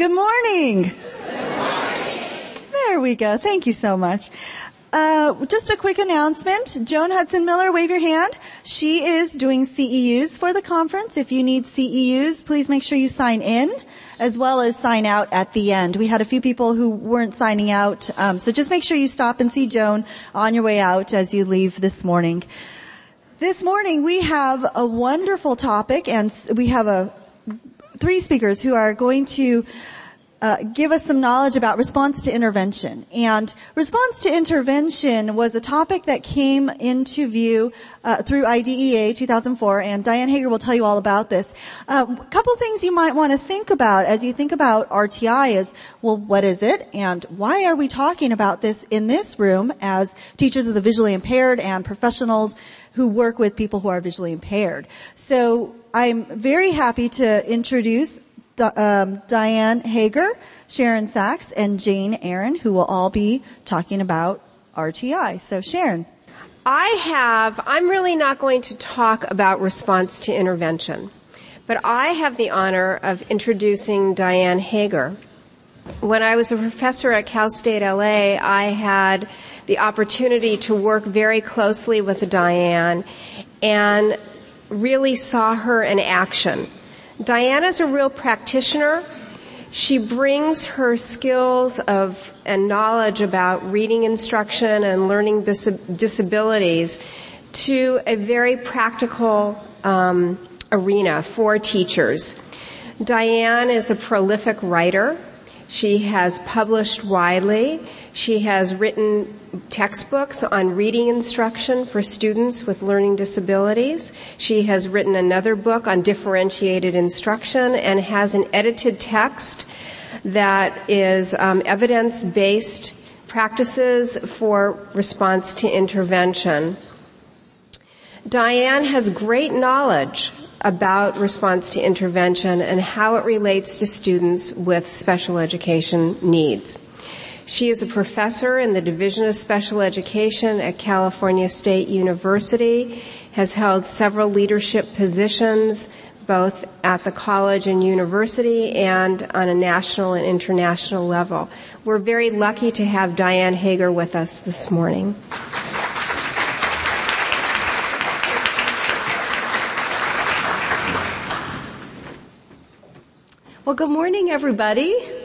Good morning. Good morning. There we go. Thank you so much. Uh, just a quick announcement. Joan Hudson Miller, wave your hand. She is doing CEUs for the conference. If you need CEUs, please make sure you sign in as well as sign out at the end. We had a few people who weren't signing out, um, so just make sure you stop and see Joan on your way out as you leave this morning. This morning we have a wonderful topic and we have a, three speakers who are going to uh, give us some knowledge about response to intervention. And response to intervention was a topic that came into view uh, through IDEA 2004, and Diane Haager will tell you all about this. Uh, a couple things you might want to think about as you think about RTI is, well, what is it, and why are we talking about this in this room as teachers of the visually impaired and professionals who work with people who are visually impaired? So I'm very happy to introduce um, Diane Haager, Sharon Sacks, and Jane Erin, who will all be talking about RTI. So Sharon. I have, I'm really not going to talk about response to intervention, but I have the honor of introducing Diane Haager. When I was a professor at Cal State LA, I had the opportunity to work very closely with Diane and really saw her in action Diana's a real practitioner. She brings her skills of and knowledge about reading instruction and learning dis- disabilities to a very practical um, arena for teachers. Diane is a prolific writer. She has published widely. She has written textbooks on reading instruction for students with learning disabilities. She has written another book on differentiated instruction and has an edited text that is um, evidence-based practices for response to intervention. Diane has great knowledge about response to intervention and how it relates to students with special education needs. She is a professor in the Division of Special Education at California State University, has held several leadership positions both at the college and university and on a national and international level. We're very lucky to have Diane Haager with us this morning. Well, good morning, everybody.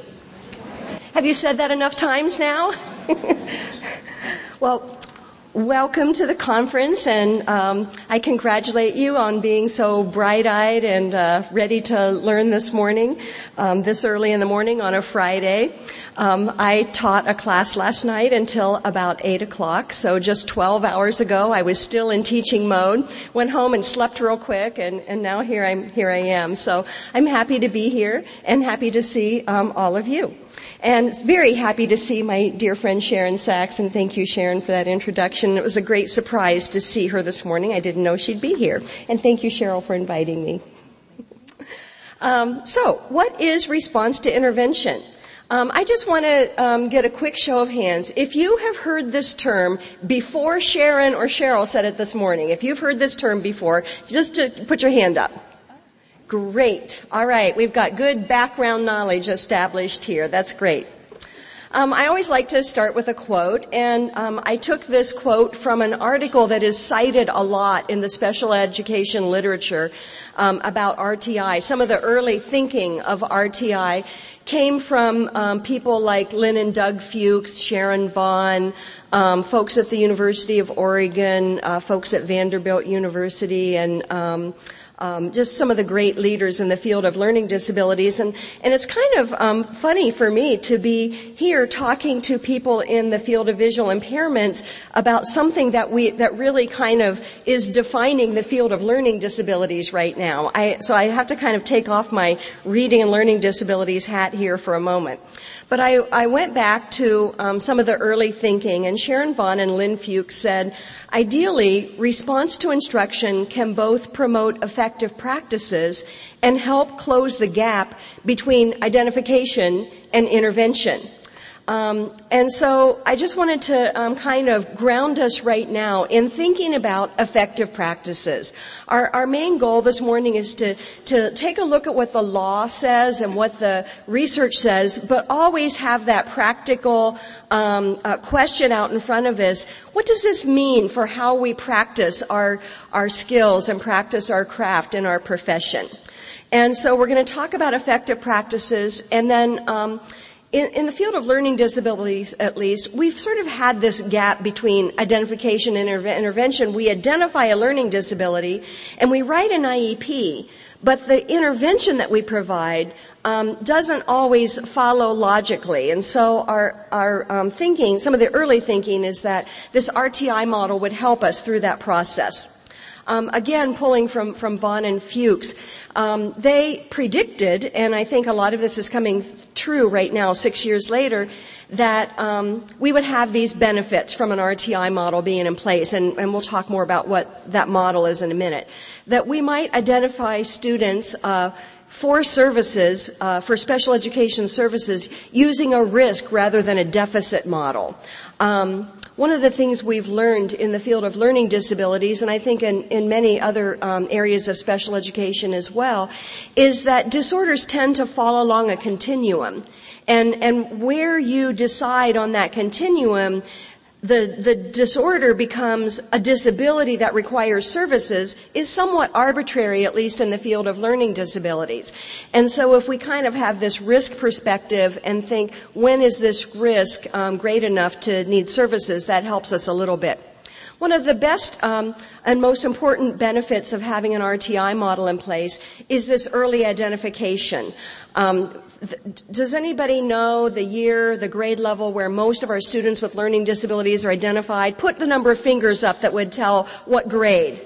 Have you said that enough times now? well, welcome to the conference, and um, I congratulate you on being so bright-eyed and uh, ready to learn this morning, um, this early in the morning on a Friday. Um, I taught a class last night until about eight o'clock, so just 12 hours ago, I was still in teaching mode. Went home and slept real quick, and, and now here I'm here I am. So I'm happy to be here and happy to see um, all of you. And very happy to see my dear friend Sharon Sacks, and thank you, Sharon, for that introduction. It was a great surprise to see her this morning. I didn't know she'd be here. And thank you, Cheryl, for inviting me. um, so, what is response to intervention? Um, I just want to um, get a quick show of hands. If you have heard this term before Sharon or Cheryl said it this morning, if you've heard this term before, just to put your hand up. Great. All right. We've got good background knowledge established here. That's great. Um, I always like to start with a quote, and um, I took this quote from an article that is cited a lot in the special education literature um, about RTI. Some of the early thinking of RTI came from um, people like Lynn and Doug Fuchs, Sharon Vaughn, um, folks at the University of Oregon, uh, folks at Vanderbilt University, and um, just some of the great leaders in the field of learning disabilities. And, and it's kind of um, funny for me to be here talking to people in the field of visual impairments about something that we that really kind of is defining the field of learning disabilities right now. I, so I have to kind of take off my reading and learning disabilities hat here for a moment. But I, I went back to um, some of the early thinking, and Sharon Vaughn and Lynn Fuchs said, ideally, response to instruction can both promote effective practices and help close the gap between identification and intervention. Um, and so I just wanted to um, kind of ground us right now in thinking about effective practices. Our, our main goal this morning is to, to take a look at what the law says and what the research says, but always have that practical um, uh, question out in front of us. What does this mean for how we practice our, our skills and practice our craft in our profession? And so we're going to talk about effective practices and then um, in, in, the field of learning disabilities, at least, we've sort of had this gap between identification and interve- intervention. We identify a learning disability and we write an IEP, but the intervention that we provide um, doesn't always follow logically. And so our, our um, thinking, some of the early thinking is that this RTI model would help us through that process. Um, again, pulling from, from Vaughn and Fuchs, um, they predicted, and I think a lot of this is coming true right now, six years later, that um, we would have these benefits from an RTI model being in place, and, and, we'll talk more about what that model is in a minute. That we might identify students uh, for services, uh, for special education services, using a risk rather than a deficit model. Um, one of the things we've learned in the field of learning disabilities, and I think in, in many other um, areas of special education as well, is that disorders tend to fall along a continuum. And, and where you decide on that continuum the, the disorder becomes a disability that requires services is somewhat arbitrary, at least in the field of learning disabilities. And so if we kind of have this risk perspective and think, when is this risk um, great enough to need services, that helps us a little bit. One of the best um, and most important benefits of having an RTI model in place is this early identification. Um, does anybody know the year, the grade level where most of our students with learning disabilities are identified? Put the number of fingers up that would tell what grade.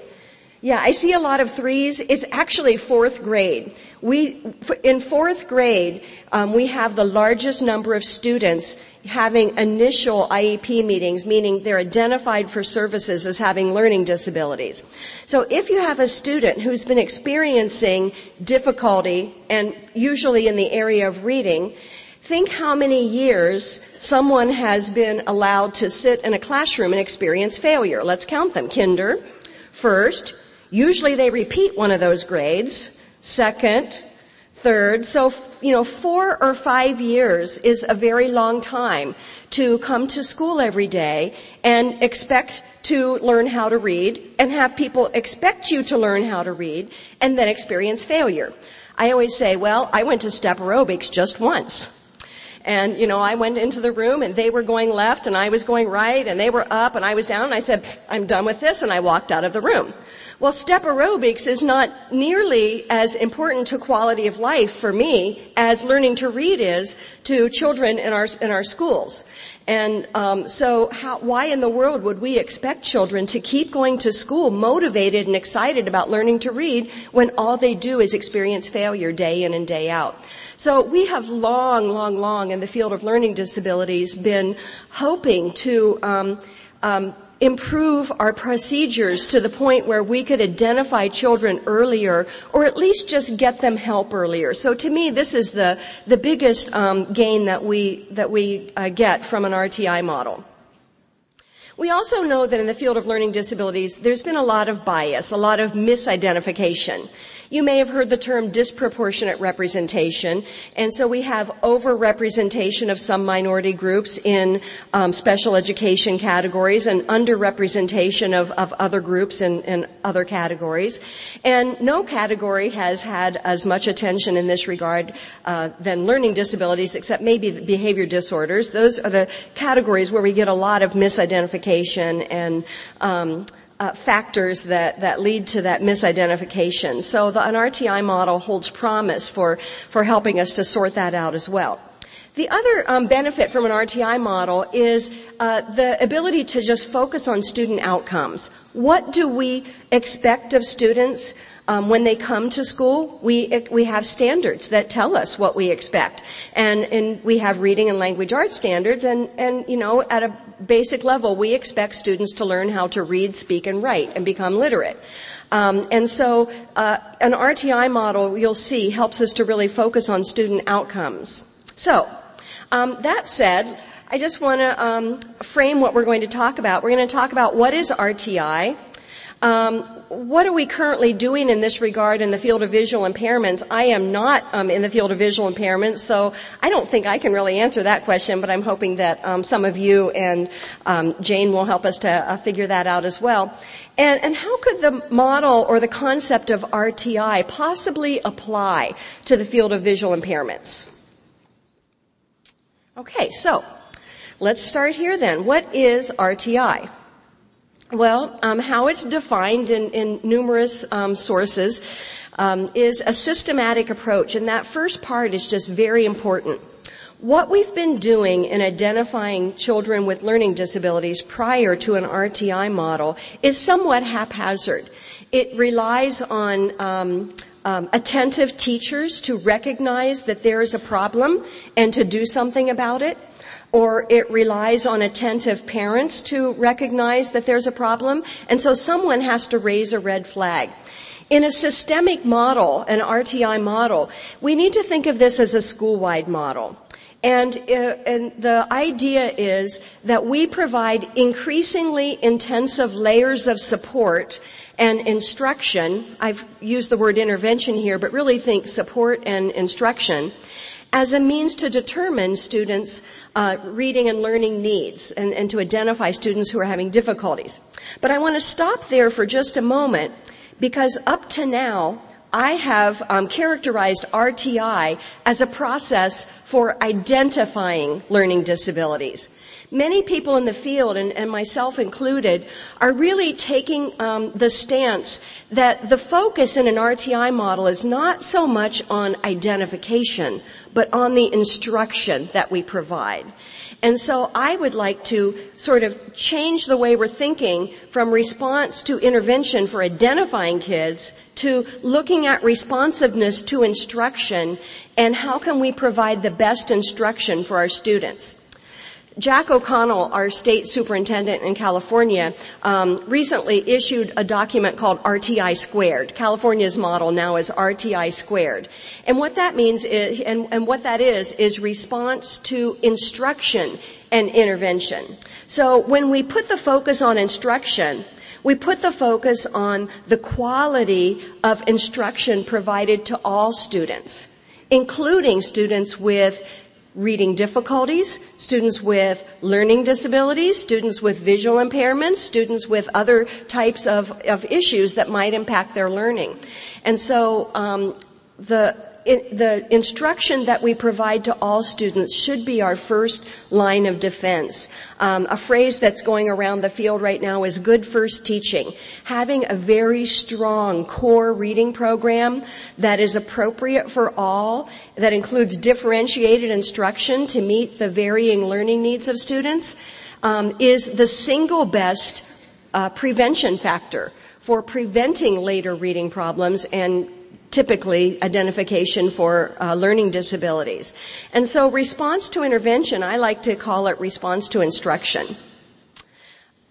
Yeah, I see a lot of threes. It's actually fourth grade. We, in fourth grade, um, we have the largest number of students having initial IEP meetings, meaning they're identified for services as having learning disabilities. So if you have a student who's been experiencing difficulty, and usually in the area of reading, Think how many years someone has been allowed to sit in a classroom and experience failure. Let's count them. Kinder, first, Usually they repeat one of those grades. Second, third. So, you know, four or five years is a very long time to come to school every day and expect to learn how to read and have people expect you to learn how to read and then experience failure. I always say, well, I went to step aerobics just once. And, you know, I went into the room and they were going left and I was going right and they were up and I was down and I said, I'm done with this and I walked out of the room. Well, step aerobics is not nearly as important to quality of life for me as learning to read is to children in our, in our schools. And um, so, how, why in the world would we expect children to keep going to school motivated and excited about learning to read when all they do is experience failure day in and day out? So we have long, long, long in the field of learning disabilities been hoping to um, um, improve our procedures to the point where we could identify children earlier or at least just get them help earlier. So to me, this is the, the biggest um, gain that we, that we uh, get from an RTI model. We also know that in the field of learning disabilities, there's been a lot of bias, a lot of misidentification. You may have heard the term disproportionate representation, and so we have overrepresentation of some minority groups in um, special education categories and underrepresentation of, of other groups in, in other categories. And no category has had as much attention in this regard uh, than learning disabilities, except maybe behavior disorders. Those are the categories where we get a lot of misidentification and um, uh, factors that, that lead to that misidentification. So the, an RTI model holds promise for, for helping us to sort that out as well. The other um, benefit from an RTI model is uh, the ability to just focus on student outcomes. What do we expect of students? Um, when they come to school, we we have standards that tell us what we expect, and and we have reading and language arts standards, and and you know at a basic level, we expect students to learn how to read, speak, and write, and become literate. Um, and so, uh, an RTI model you'll see helps us to really focus on student outcomes. So, um, that said, I just want to um, frame what we're going to talk about. We're going to talk about what is RTI, um, what are we currently doing in this regard in the field of visual impairments? I am not um, in the field of visual impairments, so I don't think I can really answer that question, but I'm hoping that um, some of you and um, Jane will help us to uh, figure that out as well. And, and how could the model or the concept of RTI possibly apply to the field of visual impairments? Okay, so let's start here then. What is RTI? Well, um, how it's defined in, in numerous um, sources um, is a systematic approach, and that first part is just very important. What we've been doing in identifying children with learning disabilities prior to an RTI model is somewhat haphazard. It relies on um, um, attentive teachers to recognize that there is a problem and to do something about it or it relies on attentive parents to recognize that there's a problem, and so someone has to raise a red flag. In a systemic model, an RTI model, we need to think of this as a school-wide model. And, uh, and, the idea is that we provide increasingly intensive layers of support and instruction. I've used the word intervention here, but really think support and instruction as a means to determine students' uh, reading and learning needs and, and to identify students who are having difficulties. But I want to stop there for just a moment because up to now, I have um, characterized RTI as a process for identifying learning disabilities. Many people in the field, and, and myself included, are really taking um, the stance that the focus in an RTI model is not so much on identification, but on the instruction that we provide. And so I would like to sort of change the way we're thinking from response to intervention for identifying kids to looking at responsiveness to instruction and how can we provide the best instruction for our students. Jack O'Connell, our state superintendent in California, um, recently issued a document called RTI squared. California's model now is RTI squared. And what that means is, and, and what that is, is response to instruction and intervention. So when we put the focus on instruction, we put the focus on the quality of instruction provided to all students, including students with reading difficulties, students with learning disabilities, students with visual impairments, students with other types of, of issues that might impact their learning. And so um, the the instruction that we provide to all students should be our first line of defense. Um, a phrase that's going around the field right now is good first teaching. Having a very strong core reading program that is appropriate for all, that includes differentiated instruction to meet the varying learning needs of students, um, is the single best uh, prevention factor for preventing later reading problems and typically identification for uh, learning disabilities. And so response to intervention, I like to call it response to instruction.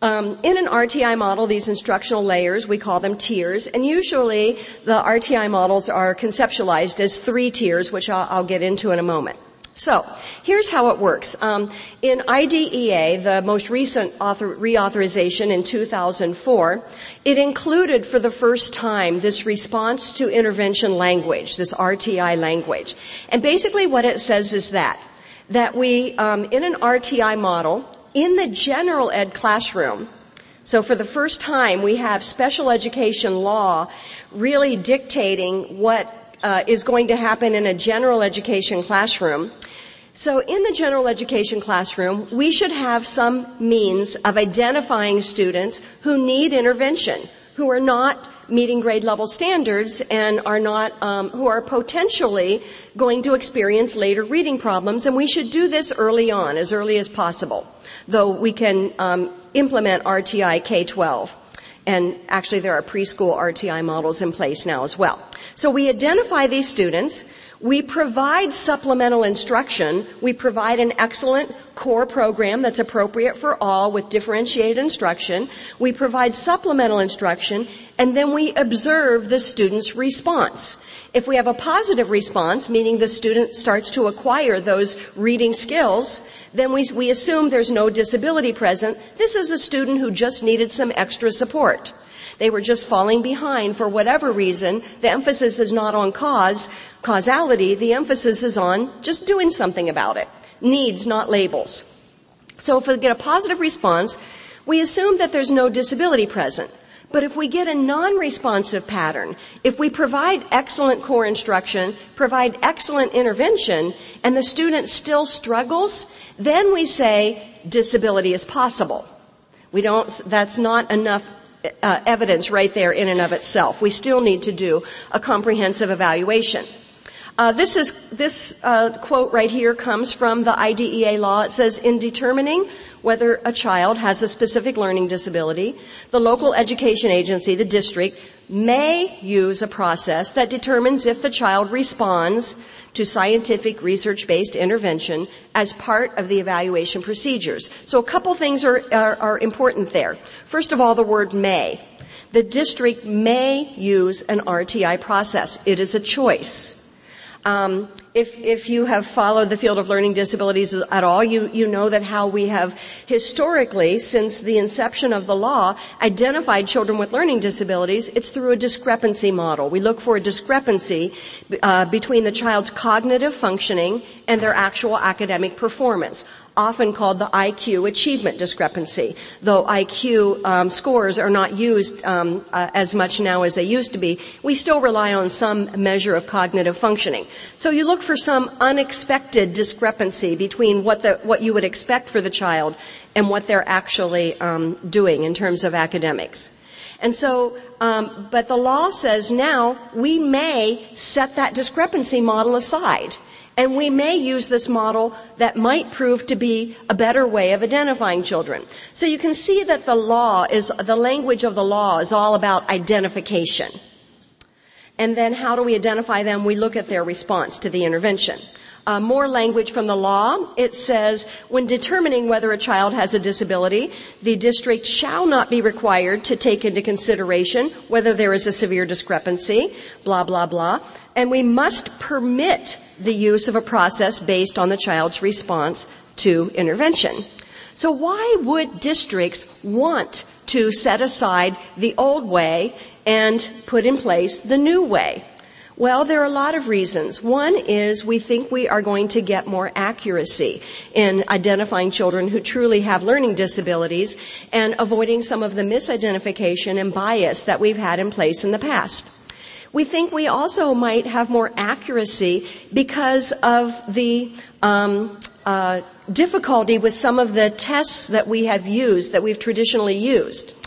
Um, in an RTI model, these instructional layers, we call them tiers, and usually the RTI models are conceptualized as three tiers, which I'll, I'll get into in a moment. So, here's how it works. Um, in IDEA, the most recent author, reauthorization in 2004, it included for the first time this response to intervention language, this RTI language. And basically what it says is that, that we, um, in an RTI model, in the general ed classroom, so for the first time, we have special education law really dictating what uh, is going to happen in a general education classroom. So in the general education classroom, we should have some means of identifying students who need intervention, who are not meeting grade level standards and are not, um, who are potentially going to experience later reading problems. And we should do this early on, as early as possible, though we can um, implement RTI K-12. And actually there are preschool RTI models in place now as well. So we identify these students. We provide supplemental instruction. We provide an excellent core program that's appropriate for all with differentiated instruction. We provide supplemental instruction and then we observe the student's response. If we have a positive response, meaning the student starts to acquire those reading skills, then we, we assume there's no disability present. This is a student who just needed some extra support. They were just falling behind for whatever reason. The emphasis is not on cause, causality. The emphasis is on just doing something about it. Needs, not labels. So if we get a positive response, we assume that there's no disability present. But if we get a non-responsive pattern, if we provide excellent core instruction, provide excellent intervention, and the student still struggles, then we say disability is possible. We don't, that's not enough uh, evidence right there in and of itself. We still need to do a comprehensive evaluation. Uh, this is this uh, quote right here comes from the IDEA law. It says, "In determining whether a child has a specific learning disability, the local education agency, the district, may use a process that determines if the child responds to scientific research-based intervention as part of the evaluation procedures. So a couple things are, are, are important there. First of all, the word may. The district may use an RTI process. It is a choice. Um, if, if you have followed the field of learning disabilities at all, you, you know that how we have historically, since the inception of the law, identified children with learning disabilities, it's through a discrepancy model. We look for a discrepancy uh, between the child's cognitive functioning and their actual academic performance often called the IQ achievement discrepancy. Though IQ um, scores are not used um, uh, as much now as they used to be, we still rely on some measure of cognitive functioning. So you look for some unexpected discrepancy between what the what you would expect for the child and what they're actually um, doing in terms of academics. And so, um, but the law says now we may set that discrepancy model aside and we may use this model that might prove to be a better way of identifying children. So you can see that the law is, the language of the law is all about identification. And then how do we identify them? We look at their response to the intervention. Uh, more language from the law. It says, when determining whether a child has a disability, the district shall not be required to take into consideration whether there is a severe discrepancy, blah, blah, blah. And we must permit the use of a process based on the child's response to intervention. So why would districts want to set aside the old way and put in place the new way? Well, there are a lot of reasons. One is we think we are going to get more accuracy in identifying children who truly have learning disabilities and avoiding some of the misidentification and bias that we've had in place in the past. We think we also might have more accuracy because of the um, uh, difficulty with some of the tests that we have used, that we've traditionally used.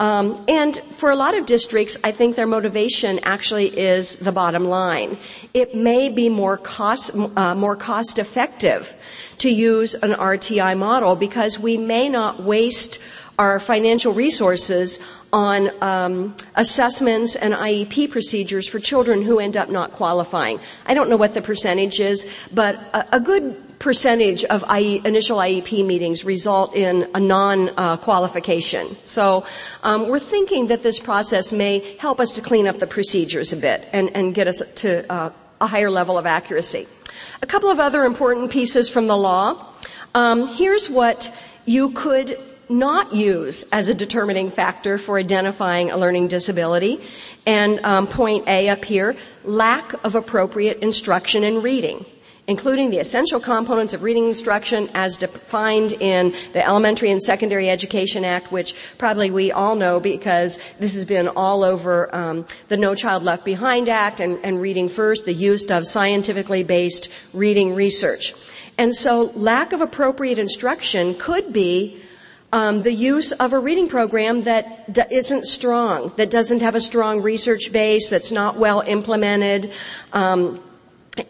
Um, and for a lot of districts, I think their motivation actually is the bottom line. It may be more cost uh, more cost effective to use an RTI model because we may not waste our financial resources on um, assessments and IEP procedures for children who end up not qualifying. I don't know what the percentage is, but a, a good percentage of IE, initial IEP meetings result in a non-qualification. Uh, so um, we're thinking that this process may help us to clean up the procedures a bit and, and get us to uh, a higher level of accuracy. A couple of other important pieces from the law. Um, here's what you could not use as a determining factor for identifying a learning disability. And um, point A up here, lack of appropriate instruction in reading including the essential components of reading instruction as defined in the Elementary and Secondary Education Act, which probably we all know because this has been all over um, the No Child Left Behind Act and, and Reading First, the use of scientifically based reading research. And so lack of appropriate instruction could be um, the use of a reading program that d- isn't strong, that doesn't have a strong research base, that's not well implemented. Um,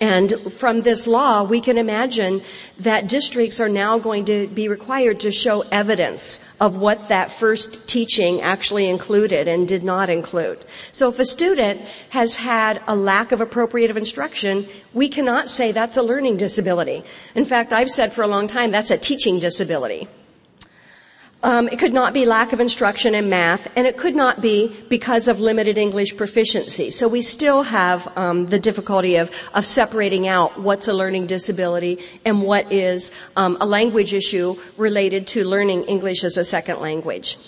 And from this law, we can imagine that districts are now going to be required to show evidence of what that first teaching actually included and did not include. So if a student has had a lack of appropriate instruction, we cannot say that's a learning disability. In fact, I've said for a long time that's a teaching disability. Um, it could not be lack of instruction in math, and it could not be because of limited English proficiency. So we still have um, the difficulty of, of separating out what's a learning disability and what is um, a language issue related to learning English as a second language.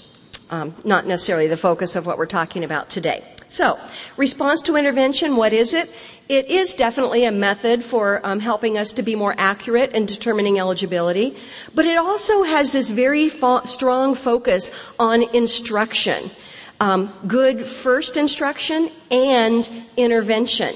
Um, not necessarily the focus of what we're talking about today. So, response to intervention, what is it? It is definitely a method for um, helping us to be more accurate in determining eligibility, but it also has this very fo- strong focus on instruction. Um, good first instruction and intervention.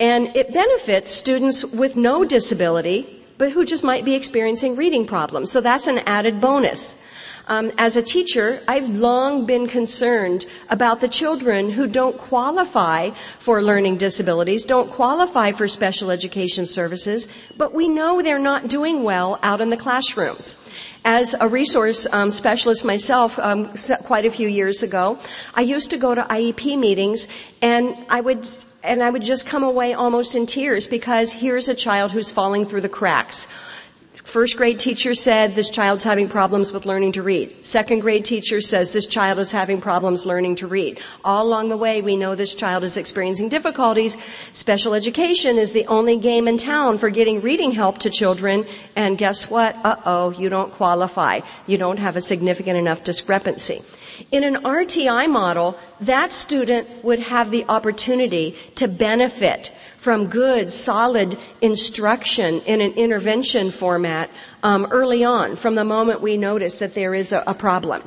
And it benefits students with no disability, but who just might be experiencing reading problems. So that's an added bonus. Um, as a teacher, I've long been concerned about the children who don't qualify for learning disabilities, don't qualify for special education services, but we know they're not doing well out in the classrooms. As a resource um, specialist myself, um, quite a few years ago, I used to go to IEP meetings, and I would and I would just come away almost in tears because here's a child who's falling through the cracks First grade teacher said this child's having problems with learning to read. Second grade teacher says this child is having problems learning to read. All along the way, we know this child is experiencing difficulties. Special education is the only game in town for getting reading help to children. And guess what? Uh-oh, you don't qualify. You don't have a significant enough discrepancy. In an RTI model, that student would have the opportunity to benefit from good, solid instruction in an intervention format um, early on, from the moment we notice that there is a, a problem.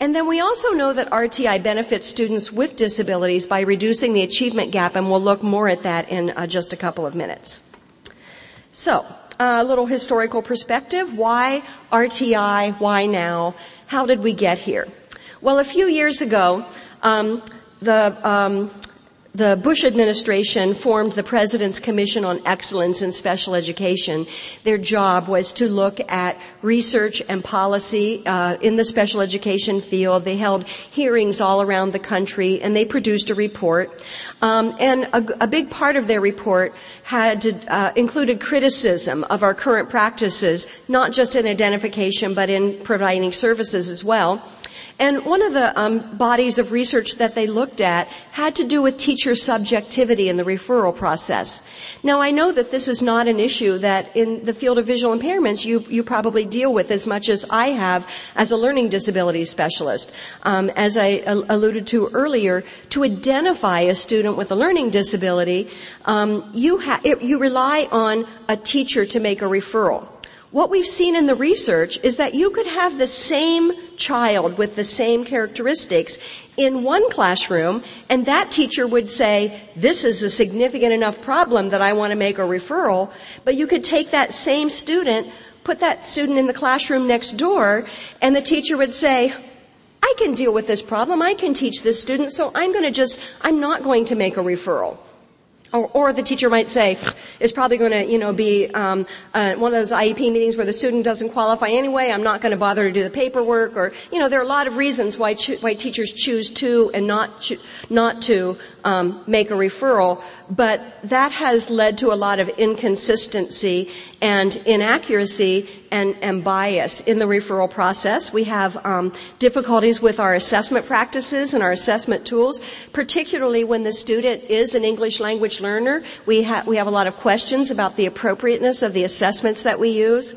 And then we also know that RTI benefits students with disabilities by reducing the achievement gap, and we'll look more at that in uh, just a couple of minutes. So, a little historical perspective. Why RTI? Why now? How did we get here? Well, a few years ago, um, the um, the Bush administration formed the President's Commission on Excellence in Special Education. Their job was to look at research and policy uh, in the special education field. They held hearings all around the country, and they produced a report. Um, and a, a, big part of their report had to, uh, included criticism of our current practices, not just in identification, but in providing services as well. And one of the um, bodies of research that they looked at had to do with teacher subjectivity in the referral process. Now, I know that this is not an issue that in the field of visual impairments you, you probably deal with as much as I have as a learning disability specialist. Um, as I alluded to earlier, to identify a student with a learning disability, um, you, ha- it, you rely on a teacher to make a referral what we've seen in the research is that you could have the same child with the same characteristics in one classroom and that teacher would say, this is a significant enough problem that I want to make a referral, but you could take that same student, put that student in the classroom next door, and the teacher would say, I can deal with this problem, I can teach this student, so I'm going to just, I'm not going to make a referral. Or, or, the teacher might say, it's probably going to, you know, be um, uh, one of those IEP meetings where the student doesn't qualify anyway. I'm not going to bother to do the paperwork, or you know, there are a lot of reasons why cho- why teachers choose to and not cho- not to um, make a referral. But that has led to a lot of inconsistency and inaccuracy and, and bias in the referral process. We have um, difficulties with our assessment practices and our assessment tools, particularly when the student is an English language learner. We, ha- we have a lot of questions about the appropriateness of the assessments that we use.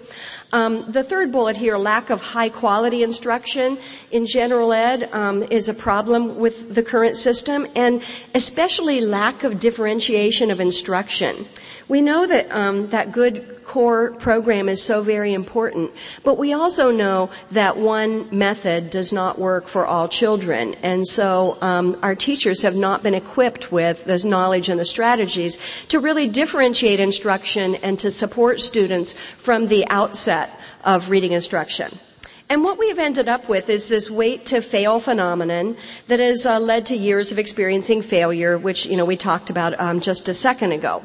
Um, the third bullet here, lack of high quality instruction in general ed, um, is a problem with the current system, and especially lack of differentiation of instruction. We know that um, that good core program is so very important, but we also know that one method does not work for all children, and so um, our teachers have not been equipped with the knowledge and the strategies to really differentiate instruction and to support students from the outset of reading instruction. And what we have ended up with is this wait to fail phenomenon that has uh, led to years of experiencing failure, which you know we talked about um, just a second ago.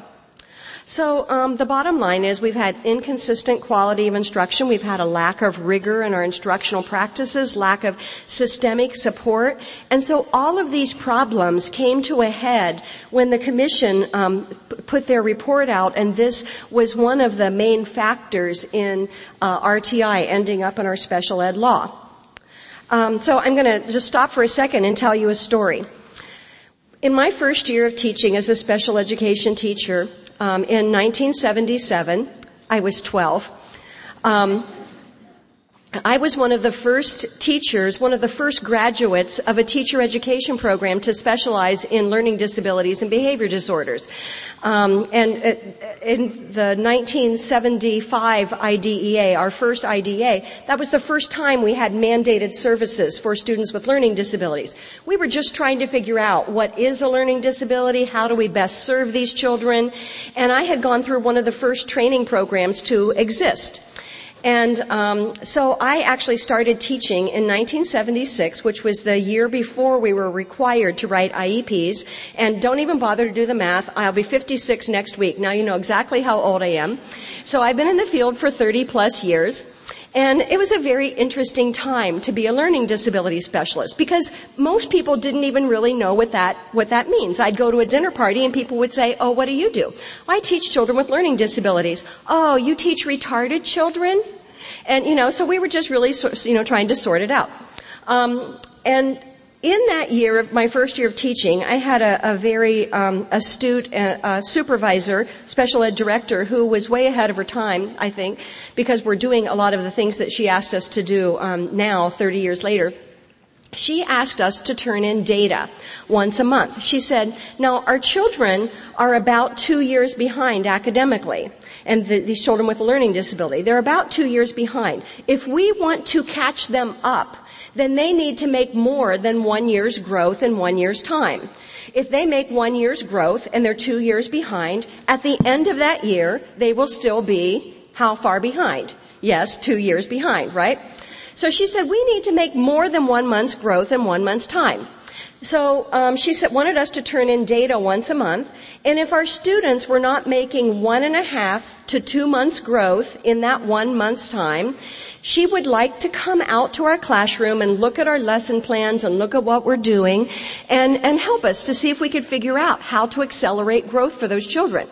So um, the bottom line is we've had inconsistent quality of instruction. We've had a lack of rigor in our instructional practices, lack of systemic support, and so all of these problems came to a head when the commission um, put their report out, and this was one of the main factors in uh, RTI ending up in our special ed law. Um, so I'm going to just stop for a second and tell you a story. In my first year of teaching as a special education teacher, um, in 1977. I was 12. Um, I was one of the first teachers, one of the first graduates of a teacher education program to specialize in learning disabilities and behavior disorders. Um, and in the 1975 IDEA, our first IDEA, that was the first time we had mandated services for students with learning disabilities. We were just trying to figure out what is a learning disability, how do we best serve these children, and I had gone through one of the first training programs to exist. And um, so I actually started teaching in 1976, which was the year before we were required to write IEPs. And don't even bother to do the math. I'll be 56 next week. Now you know exactly how old I am. So I've been in the field for 30 plus years. And it was a very interesting time to be a learning disability specialist because most people didn't even really know what that, what that means. I'd go to a dinner party and people would say, oh, what do you do? I teach children with learning disabilities. Oh, you teach retarded children? And, you know, so we were just really, you know, trying to sort it out. Um, and in that year, my first year of teaching, I had a, a very um, astute uh, uh, supervisor, special ed director, who was way ahead of her time, I think, because we're doing a lot of the things that she asked us to do um, now, 30 years later. She asked us to turn in data once a month. She said, now our children are about two years behind academically. And the, these children with a learning disability, they're about two years behind. If we want to catch them up, then they need to make more than one year's growth in one year's time. If they make one year's growth and they're two years behind, at the end of that year, they will still be how far behind? Yes, two years behind, right? So she said, we need to make more than one month's growth in one month's time. So um, she said, wanted us to turn in data once a month, and if our students were not making one and a half to two months growth in that one month's time, she would like to come out to our classroom and look at our lesson plans and look at what we're doing and, and help us to see if we could figure out how to accelerate growth for those children.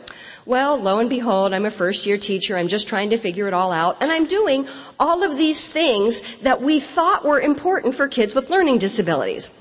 Well, lo and behold, I'm a first year teacher. I'm just trying to figure it all out. And I'm doing all of these things that we thought were important for kids with learning disabilities.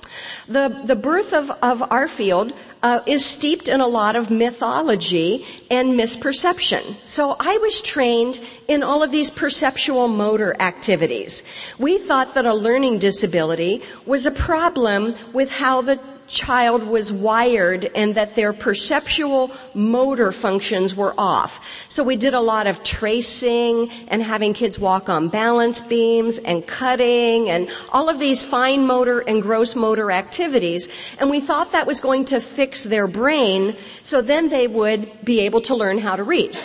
The, the birth of, of our field uh, is steeped in a lot of mythology and misperception. So I was trained in all of these perceptual motor activities. We thought that a learning disability was a problem with how the child was wired and that their perceptual motor functions were off. So we did a lot of tracing and having kids walk on balance beams and cutting and all of these fine motor and gross motor activities. And we thought that was going to fix their brain so then they would be able to learn how to read.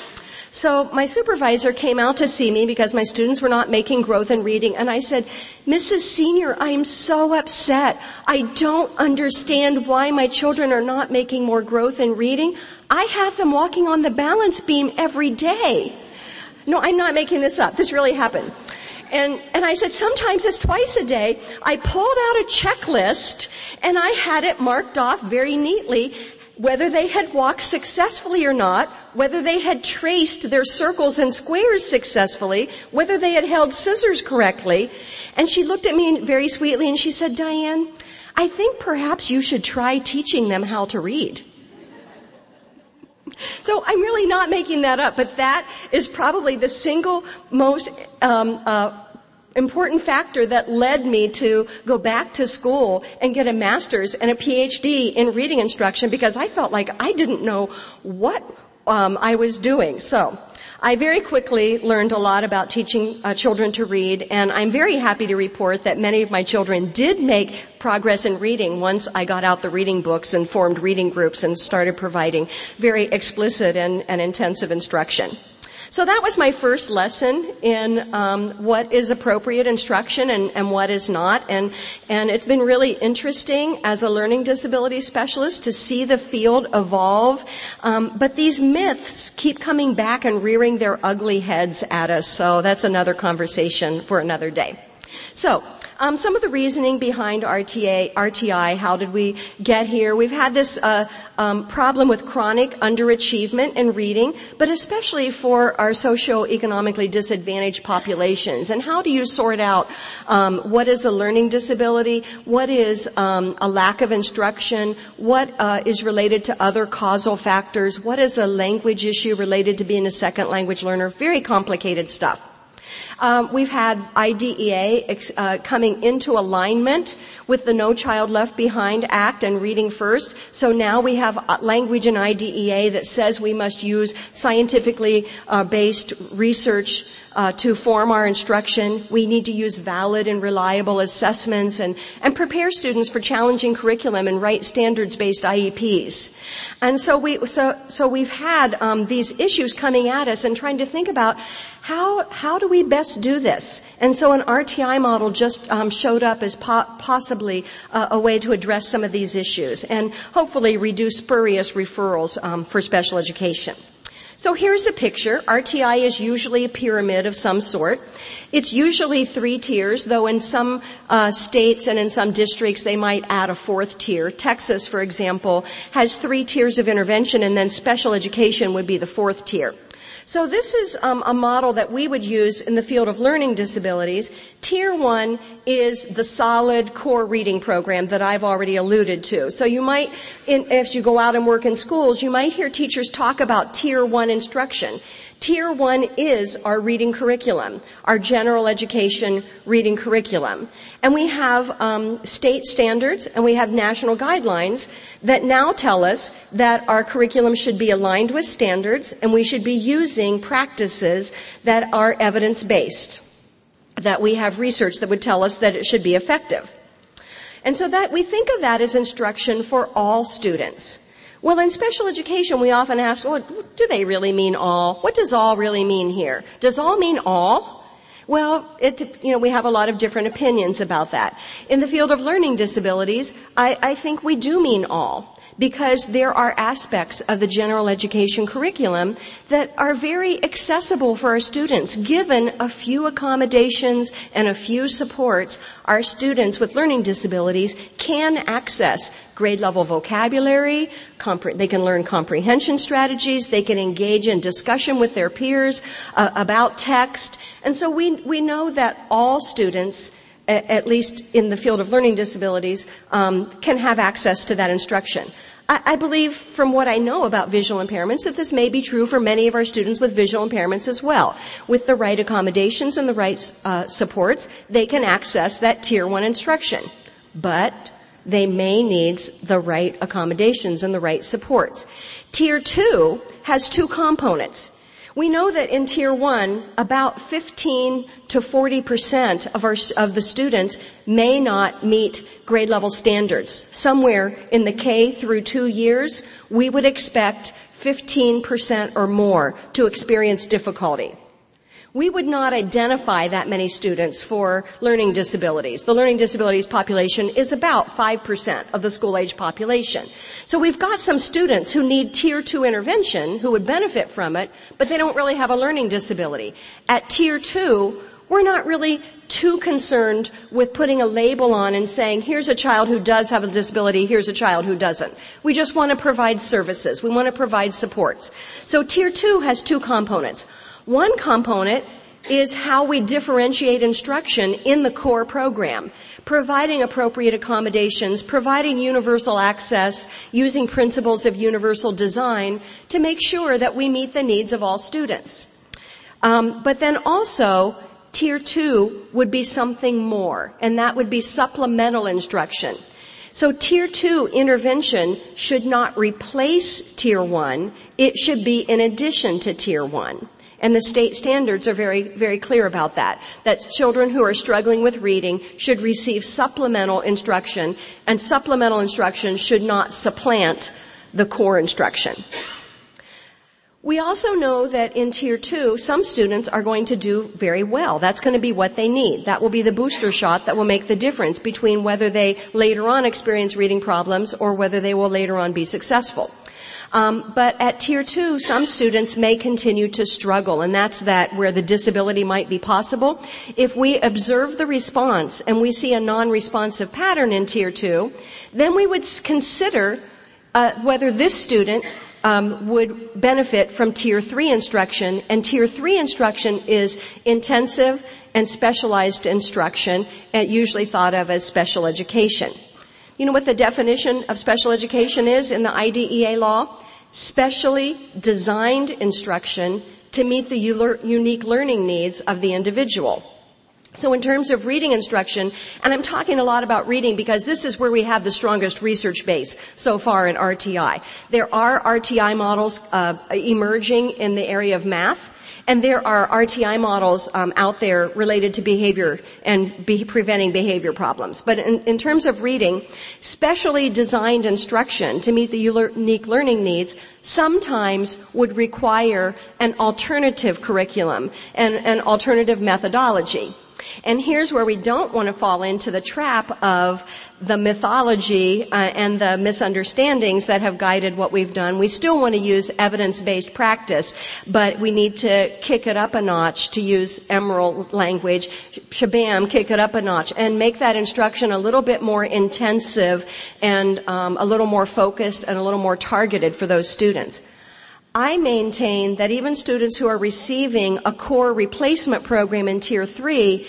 So my supervisor came out to see me because my students were not making growth in reading and I said, Mrs. Senior, I am so upset. I don't understand why my children are not making more growth in reading. I have them walking on the balance beam every day. No, I'm not making this up. This really happened. And, and I said, sometimes it's twice a day. I pulled out a checklist and I had it marked off very neatly whether they had walked successfully or not, whether they had traced their circles and squares successfully, whether they had held scissors correctly. And she looked at me very sweetly and she said, Diane, I think perhaps you should try teaching them how to read. So I'm really not making that up, but that is probably the single most um, uh, important factor that led me to go back to school and get a master's and a PhD in reading instruction because I felt like I didn't know what um, I was doing. So I very quickly learned a lot about teaching uh, children to read, and I'm very happy to report that many of my children did make progress in reading once I got out the reading books and formed reading groups and started providing very explicit and, and intensive instruction. So that was my first lesson in um, what is appropriate instruction and, and what is not. And, and it's been really interesting as a learning disability specialist to see the field evolve. Um, but these myths keep coming back and rearing their ugly heads at us. So that's another conversation for another day. So, um, some of the reasoning behind RTA, RTI, how did we get here? We've had this uh, um, problem with chronic underachievement in reading, but especially for our socioeconomically disadvantaged populations. And how do you sort out um, what is a learning disability, what is um, a lack of instruction, what uh, is related to other causal factors, what is a language issue related to being a second language learner? Very complicated stuff. Um, we've had IDEA ex, uh, coming into alignment with the No Child Left Behind Act and Reading First. So now we have uh, language in IDEA that says we must use scientifically uh, based research uh, to form our instruction. We need to use valid and reliable assessments and, and prepare students for challenging curriculum and write standards-based IEPs. And so we so so we've had um, these issues coming at us and trying to think about how how do we best do this? And so an RTI model just um, showed up as po- possibly uh, a way to address some of these issues and hopefully reduce spurious referrals um, for special education. So here's a picture. RTI is usually a pyramid of some sort. It's usually three tiers, though in some uh, states and in some districts they might add a fourth tier. Texas, for example, has three tiers of intervention and then special education would be the fourth tier. So this is um, a model that we would use in the field of learning disabilities. Tier one is the solid core reading program that I've already alluded to. So you might, in, if you go out and work in schools, you might hear teachers talk about tier one instruction. Tier one is our reading curriculum, our general education reading curriculum. And we have um, state standards and we have national guidelines that now tell us that our curriculum should be aligned with standards and we should be using practices that are evidence based. That we have research that would tell us that it should be effective. And so that we think of that as instruction for all students. Well, in special education, we often ask, well, do they really mean all? What does all really mean here? Does all mean all? Well, it, you know, we have a lot of different opinions about that. In the field of learning disabilities, I, I think we do mean all because there are aspects of the general education curriculum that are very accessible for our students. Given a few accommodations and a few supports, our students with learning disabilities can access grade level vocabulary, compre- they can learn comprehension strategies, they can engage in discussion with their peers uh, about text. And so we, we know that all students at least in the field of learning disabilities, um, can have access to that instruction. I, I, believe from what I know about visual impairments that this may be true for many of our students with visual impairments as well. With the right accommodations and the right uh, supports, they can access that tier one instruction. But they may need the right accommodations and the right supports. Tier two has two components. We know that in tier one, about 15 to 40% of our, of the students may not meet grade level standards. Somewhere in the K through two years, we would expect 15% or more to experience difficulty we would not identify that many students for learning disabilities. The learning disabilities population is about 5% of the school age population. So we've got some students who need tier two intervention who would benefit from it, but they don't really have a learning disability. At tier two, we're not really too concerned with putting a label on and saying, here's a child who does have a disability, here's a child who doesn't. We just want to provide services. We want to provide supports. So tier two has two components. One component is how we differentiate instruction in the core program, providing appropriate accommodations, providing universal access, using principles of universal design to make sure that we meet the needs of all students. Um, but then also, tier two would be something more, and that would be supplemental instruction. So tier two intervention should not replace tier one, it should be in addition to tier one. And the state standards are very, very clear about that. That children who are struggling with reading should receive supplemental instruction, and supplemental instruction should not supplant the core instruction. We also know that in tier two, some students are going to do very well. That's going to be what they need. That will be the booster shot that will make the difference between whether they later on experience reading problems or whether they will later on be successful. Um, but at tier two, some students may continue to struggle, and that's that where the disability might be possible. If we observe the response and we see a non-responsive pattern in tier two, then we would consider uh, whether this student um, would benefit from tier three instruction, and tier three instruction is intensive and specialized instruction, and usually thought of as special education. You know what the definition of special education is in the IDEA law? Specially designed instruction to meet the unique learning needs of the individual. So in terms of reading instruction, and I'm talking a lot about reading because this is where we have the strongest research base so far in RTI. There are RTI models uh, emerging in the area of math. And there are RTI models um, out there related to behavior and be preventing behavior problems. But in, in, terms of reading, specially designed instruction to meet the unique learning needs sometimes would require an alternative curriculum and an alternative methodology. And here's where we don't want to fall into the trap of the mythology uh, and the misunderstandings that have guided what we've done. We still want to use evidence-based practice, but we need to kick it up a notch to use Emeril language, shabam, kick it up a notch, and make that instruction a little bit more intensive and um, a little more focused and a little more targeted for those students. I maintain that even students who are receiving a core replacement program in tier three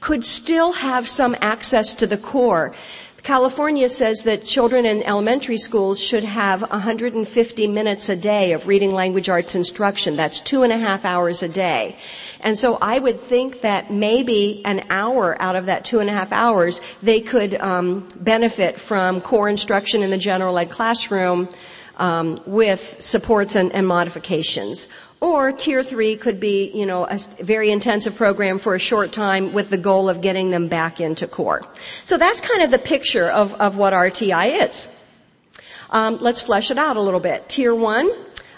could still have some access to the core. California says that children in elementary schools should have 150 minutes a day of reading language arts instruction. That's two and a half hours a day. And so I would think that maybe an hour out of that two and a half hours, they could um, benefit from core instruction in the general ed classroom um, with supports and, and, modifications. Or tier three could be, you know, a very intensive program for a short time with the goal of getting them back into core. So that's kind of the picture of, of what RTI is. Um, let's flesh it out a little bit. Tier one,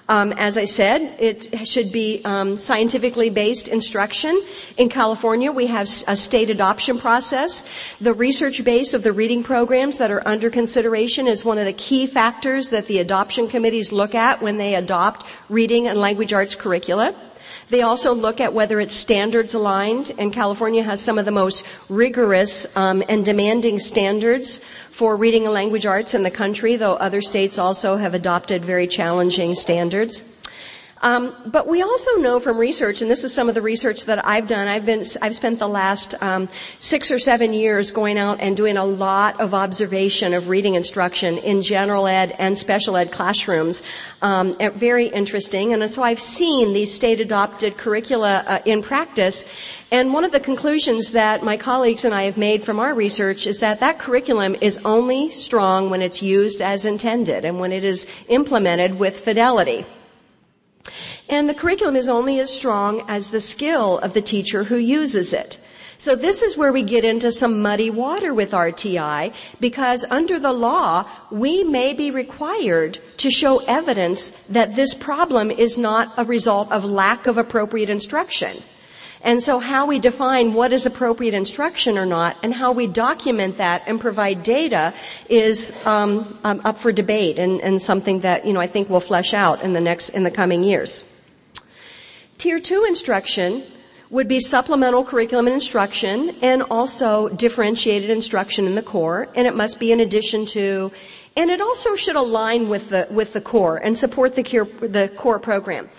um, as I said, it should be um, scientifically based instruction. In California, we have a state adoption process. The research base of the reading programs that are under consideration is one of the key factors that the adoption committees look at when they adopt reading and language arts curricula. They also look at whether it's standards aligned, and California has some of the most rigorous um, and demanding standards for reading and language arts in the country, though other states also have adopted very challenging standards. Um, but we also know from research, and this is some of the research that I've done. I've been, I've spent the last um, six or seven years going out and doing a lot of observation of reading instruction in general ed and special ed classrooms. Um, very interesting, and so I've seen these state-adopted curricula uh, in practice. And one of the conclusions that my colleagues and I have made from our research is that that curriculum is only strong when it's used as intended and when it is implemented with fidelity. And the curriculum is only as strong as the skill of the teacher who uses it. So this is where we get into some muddy water with RTI because under the law, we may be required to show evidence that this problem is not a result of lack of appropriate instruction. And so how we define what is appropriate instruction or not and how we document that and provide data is um, um, up for debate and, and something that, you know, I think will flesh out in the next, in the coming years. Tier two instruction would be supplemental curriculum and instruction and also differentiated instruction in the core and it must be in addition to and it also should align with the with the core and support the core, the core program.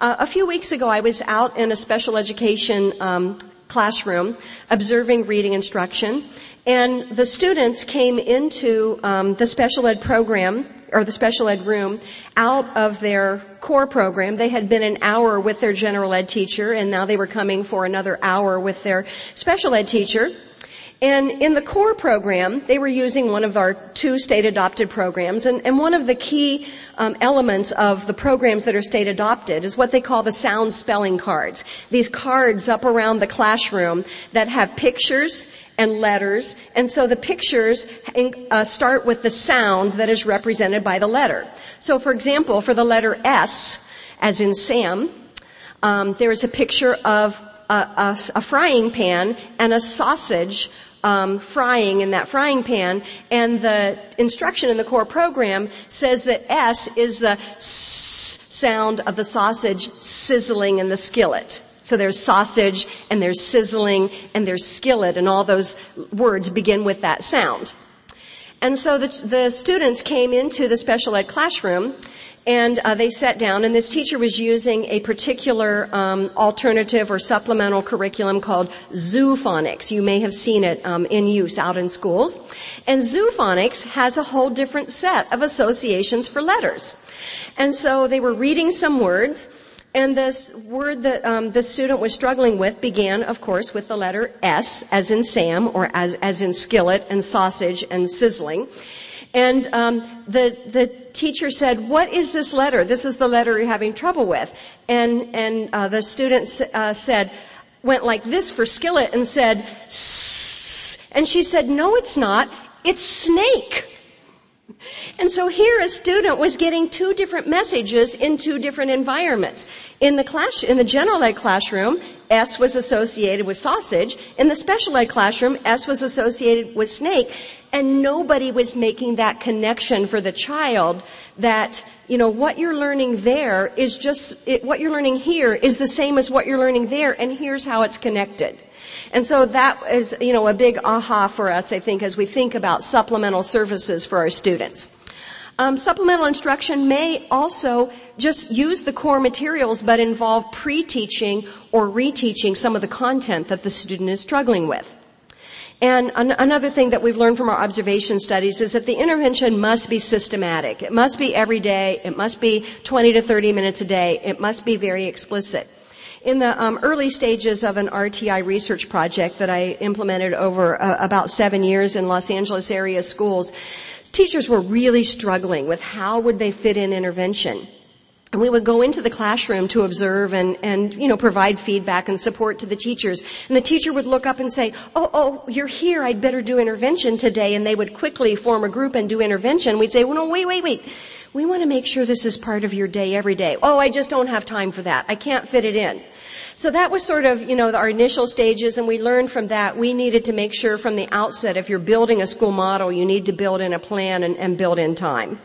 Uh, a few weeks ago, I was out in a special education um, classroom observing reading instruction, and the students came into um, the special ed program or the special ed room out of their core program. They had been an hour with their general ed teacher and now they were coming for another hour with their special ed teacher. And in the core program, they were using one of our two state adopted programs. And, and one of the key um, elements of the programs that are state adopted is what they call the sound spelling cards. These cards up around the classroom that have pictures and letters. And so the pictures uh, start with the sound that is represented by the letter. So for example, for the letter S, as in Sam. Um, there is a picture of a, a, a frying pan and a sausage um, frying in that frying pan, and the instruction in the core program says that S is the s sound of the sausage sizzling in the skillet. So there's sausage and there's sizzling and there's skillet and all those words begin with that sound. And so the, the students came into the special ed classroom and uh, they sat down and this teacher was using a particular um, alternative or supplemental curriculum called zoophonics. You may have seen it um, in use out in schools. And zoophonics has a whole different set of associations for letters. And so they were reading some words and this word that um, the student was struggling with began, of course, with the letter S, as in Sam, or as, as in skillet and sausage and sizzling. And um, the the teacher said, "What is this letter? This is the letter you're having trouble with." And and uh, the student uh, said, went like this for skillet and said, Sss. and she said, "No, it's not. It's snake." And so here a student was getting two different messages in two different environments. In the class, in the general ed classroom, S was associated with sausage. In the special ed classroom, S was associated with snake. And nobody was making that connection for the child that, you know, what you're learning there is just, it, what you're learning here is the same as what you're learning there, and here's how it's connected. And so that is, you know, a big aha for us, I think, as we think about supplemental services for our students. Um, supplemental instruction may also just use the core materials but involve pre-teaching or reteaching some of the content that the student is struggling with. And an- another thing that we've learned from our observation studies is that the intervention must be systematic. It must be every day. It must be 20 to 30 minutes a day. It must be very explicit. In the um, early stages of an RTI research project that I implemented over uh, about seven years in Los Angeles area schools, teachers were really struggling with how would they fit in intervention. And we would go into the classroom to observe and, and, you know, provide feedback and support to the teachers. And the teacher would look up and say, oh, oh, you're here, I'd better do intervention today. And they would quickly form a group and do intervention. We'd say, well, no, wait, wait, wait. We want to make sure this is part of your day every day. Oh, I just don't have time for that. I can't fit it in. So that was sort of, you know, our initial stages and we learned from that we needed to make sure from the outset if you're building a school model, you need to build in a plan and, and build in time.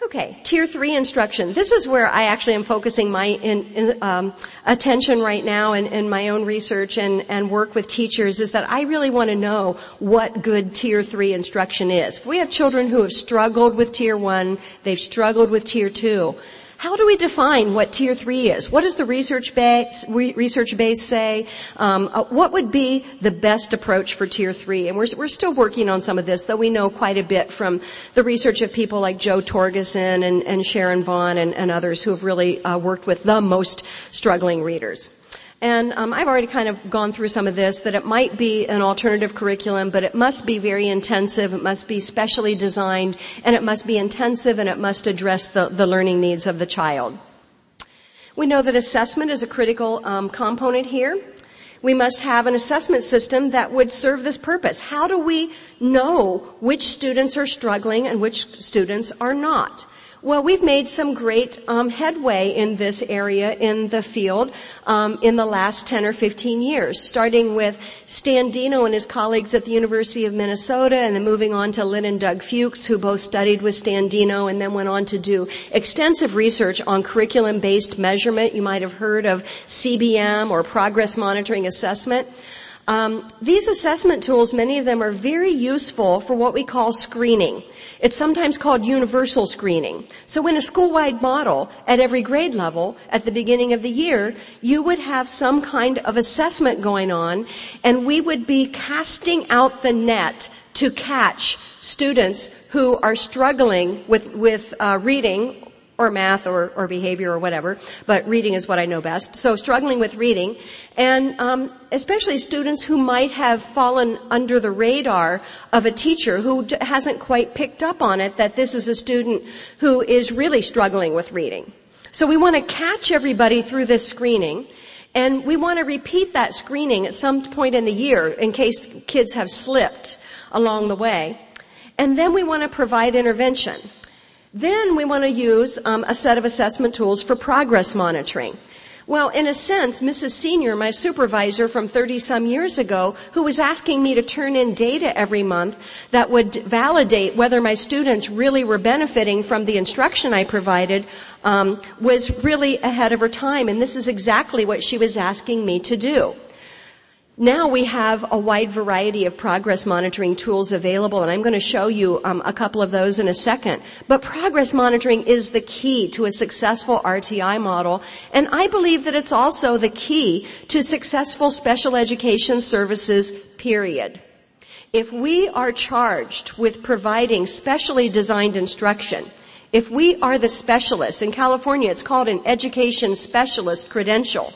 Okay, tier three instruction. This is where I actually am focusing my in, in, um, attention right now in, in, my own research and, and work with teachers is that I really want to know what good tier three instruction is. If we have children who have struggled with tier one, they've struggled with tier two, how do we define what tier three is? What does the research base, research base say? Um, uh, what would be the best approach for tier three? And we're, we're still working on some of this, though we know quite a bit from the research of people like Joe Torgesen and, and Sharon Vaughn and, and, others who have really uh, worked with the most struggling readers. And um, I've already kind of gone through some of this, that it might be an alternative curriculum, but it must be very intensive, it must be specially designed, and it must be intensive and it must address the, the learning needs of the child. We know that assessment is a critical um, component here. We must have an assessment system that would serve this purpose. How do we know which students are struggling and which students are not? Well, we've made some great um, headway in this area in the field um, in the last 10 or 15 years, starting with Stan Deno and his colleagues at the University of Minnesota, and then moving on to Lynn and Doug Fuchs, who both studied with Stan Deno and then went on to do extensive research on curriculum-based measurement. You might have heard of CBM or progress monitoring assessment. Um, these assessment tools, many of them are very useful for what we call screening. It's sometimes called universal screening. So in a school-wide model, at every grade level, at the beginning of the year, you would have some kind of assessment going on, and we would be casting out the net to catch students who are struggling with, with uh, reading or math or, or behavior or whatever, but reading is what I know best. So struggling with reading, and um, especially students who might have fallen under the radar of a teacher who d- hasn't quite picked up on it that this is a student who is really struggling with reading. So we want to catch everybody through this screening. And we want to repeat that screening at some point in the year in case kids have slipped along the way. And then we want to provide intervention. Then we want to use um, a set of assessment tools for progress monitoring. Well, in a sense, Mrs. Senior, my supervisor from 30 some years ago, who was asking me to turn in data every month that would validate whether my students really were benefiting from the instruction I provided, um, was really ahead of her time. And this is exactly what she was asking me to do. Now we have a wide variety of progress monitoring tools available, and I'm going to show you um, a couple of those in a second. But progress monitoring is the key to a successful RTI model, and I believe that it's also the key to successful special education services, period. If we are charged with providing specially designed instruction, if we are the specialists, in California it's called an education specialist credential,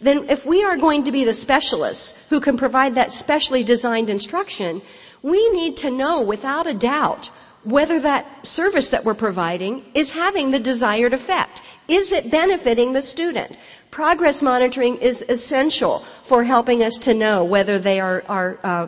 then if we are going to be the specialists who can provide that specially designed instruction, we need to know without a doubt whether that service that we're providing is having the desired effect. Is it benefiting the student? Progress monitoring is essential for helping us to know whether they are, are uh,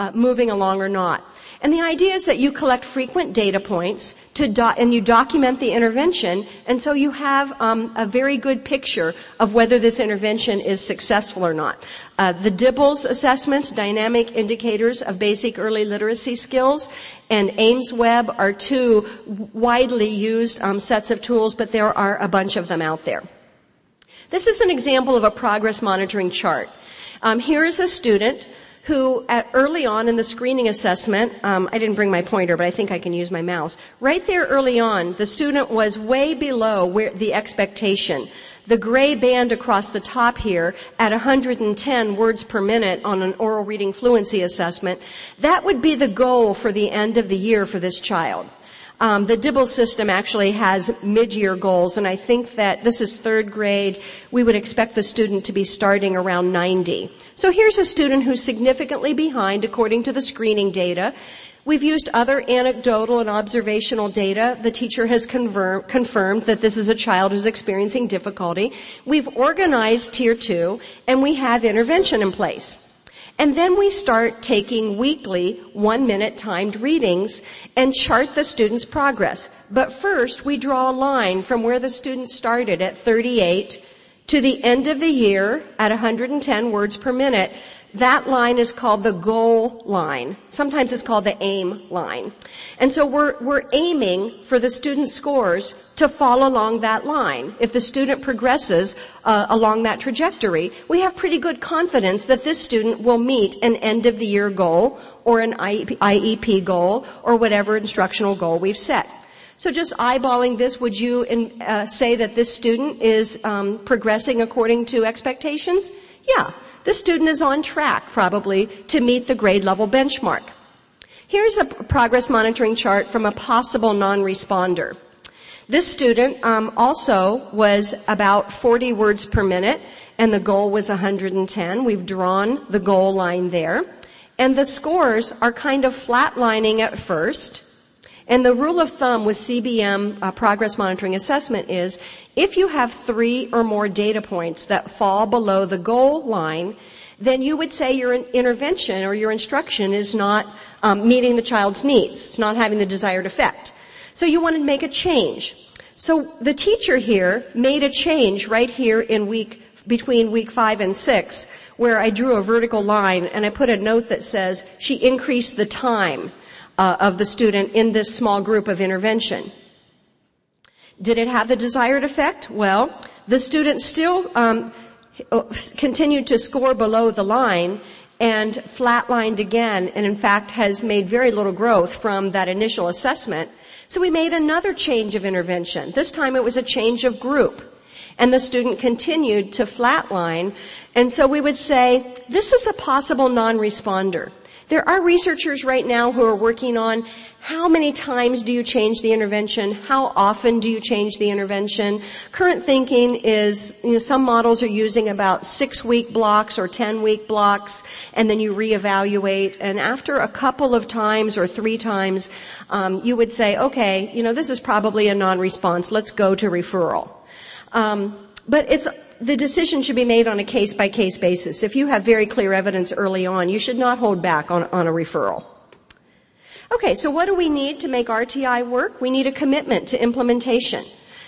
uh, moving along or not. And the idea is that you collect frequent data points to do- and you document the intervention, and so you have um, a very good picture of whether this intervention is successful or not. Uh, the DIBELS assessments, dynamic indicators of basic early literacy skills, and AIMSweb are two widely used um, sets of tools, but there are a bunch of them out there. This is an example of a progress monitoring chart. Um, here is a student who at early on in the screening assessment, um, I didn't bring my pointer, but I think I can use my mouse. Right there early on, the student was way below where the expectation. The gray band across the top here at 110 words per minute on an oral reading fluency assessment, that would be the goal for the end of the year for this child. Um, the DIBELS system actually has mid-year goals, and I think that this is third grade. We would expect the student to be starting around 90. So here's a student who's significantly behind according to the screening data. We've used other anecdotal and observational data. The teacher has confirm, confirmed that this is a child who's experiencing difficulty. We've organized tier two, and we have intervention in place. And then we start taking weekly one minute timed readings and chart the student's progress. But first we draw a line from where the student started at 38 to the end of the year at 110 words per minute that line is called the goal line. Sometimes it's called the aim line. And so we're, we're aiming for the student scores to fall along that line. If the student progresses uh, along that trajectory, we have pretty good confidence that this student will meet an end of the year goal or an IEP goal or whatever instructional goal we've set. So just eyeballing this, would you in, uh, say that this student is um, progressing according to expectations? Yeah the student is on track probably to meet the grade level benchmark. Here's a progress monitoring chart from a possible non-responder. This student um, also was about 40 words per minute, and the goal was 110. We've drawn the goal line there. And the scores are kind of flatlining at first, and the rule of thumb with CBM uh, progress monitoring assessment is if you have three or more data points that fall below the goal line, then you would say your intervention or your instruction is not um, meeting the child's needs. It's not having the desired effect. So you want to make a change. So the teacher here made a change right here in week between week five and six, where I drew a vertical line and I put a note that says she increased the time uh, of the student in this small group of intervention. Did it have the desired effect? Well, the student still um, continued to score below the line and flatlined again, and in fact has made very little growth from that initial assessment. So we made another change of intervention. This time it was a change of group. And the student continued to flatline. And so we would say, this is a possible non-responder. There are researchers right now who are working on how many times do you change the intervention? How often do you change the intervention? Current thinking is, you know, some models are using about six week blocks or ten week blocks, and then you reevaluate. And after a couple of times or three times, um, you would say, okay, you know, this is probably a non-response. Let's go to referral. Um, but it's the decision should be made on a case by case basis. If you have very clear evidence early on, you should not hold back on, on a referral. Okay, so what do we need to make RTI work? We need a commitment to implementation.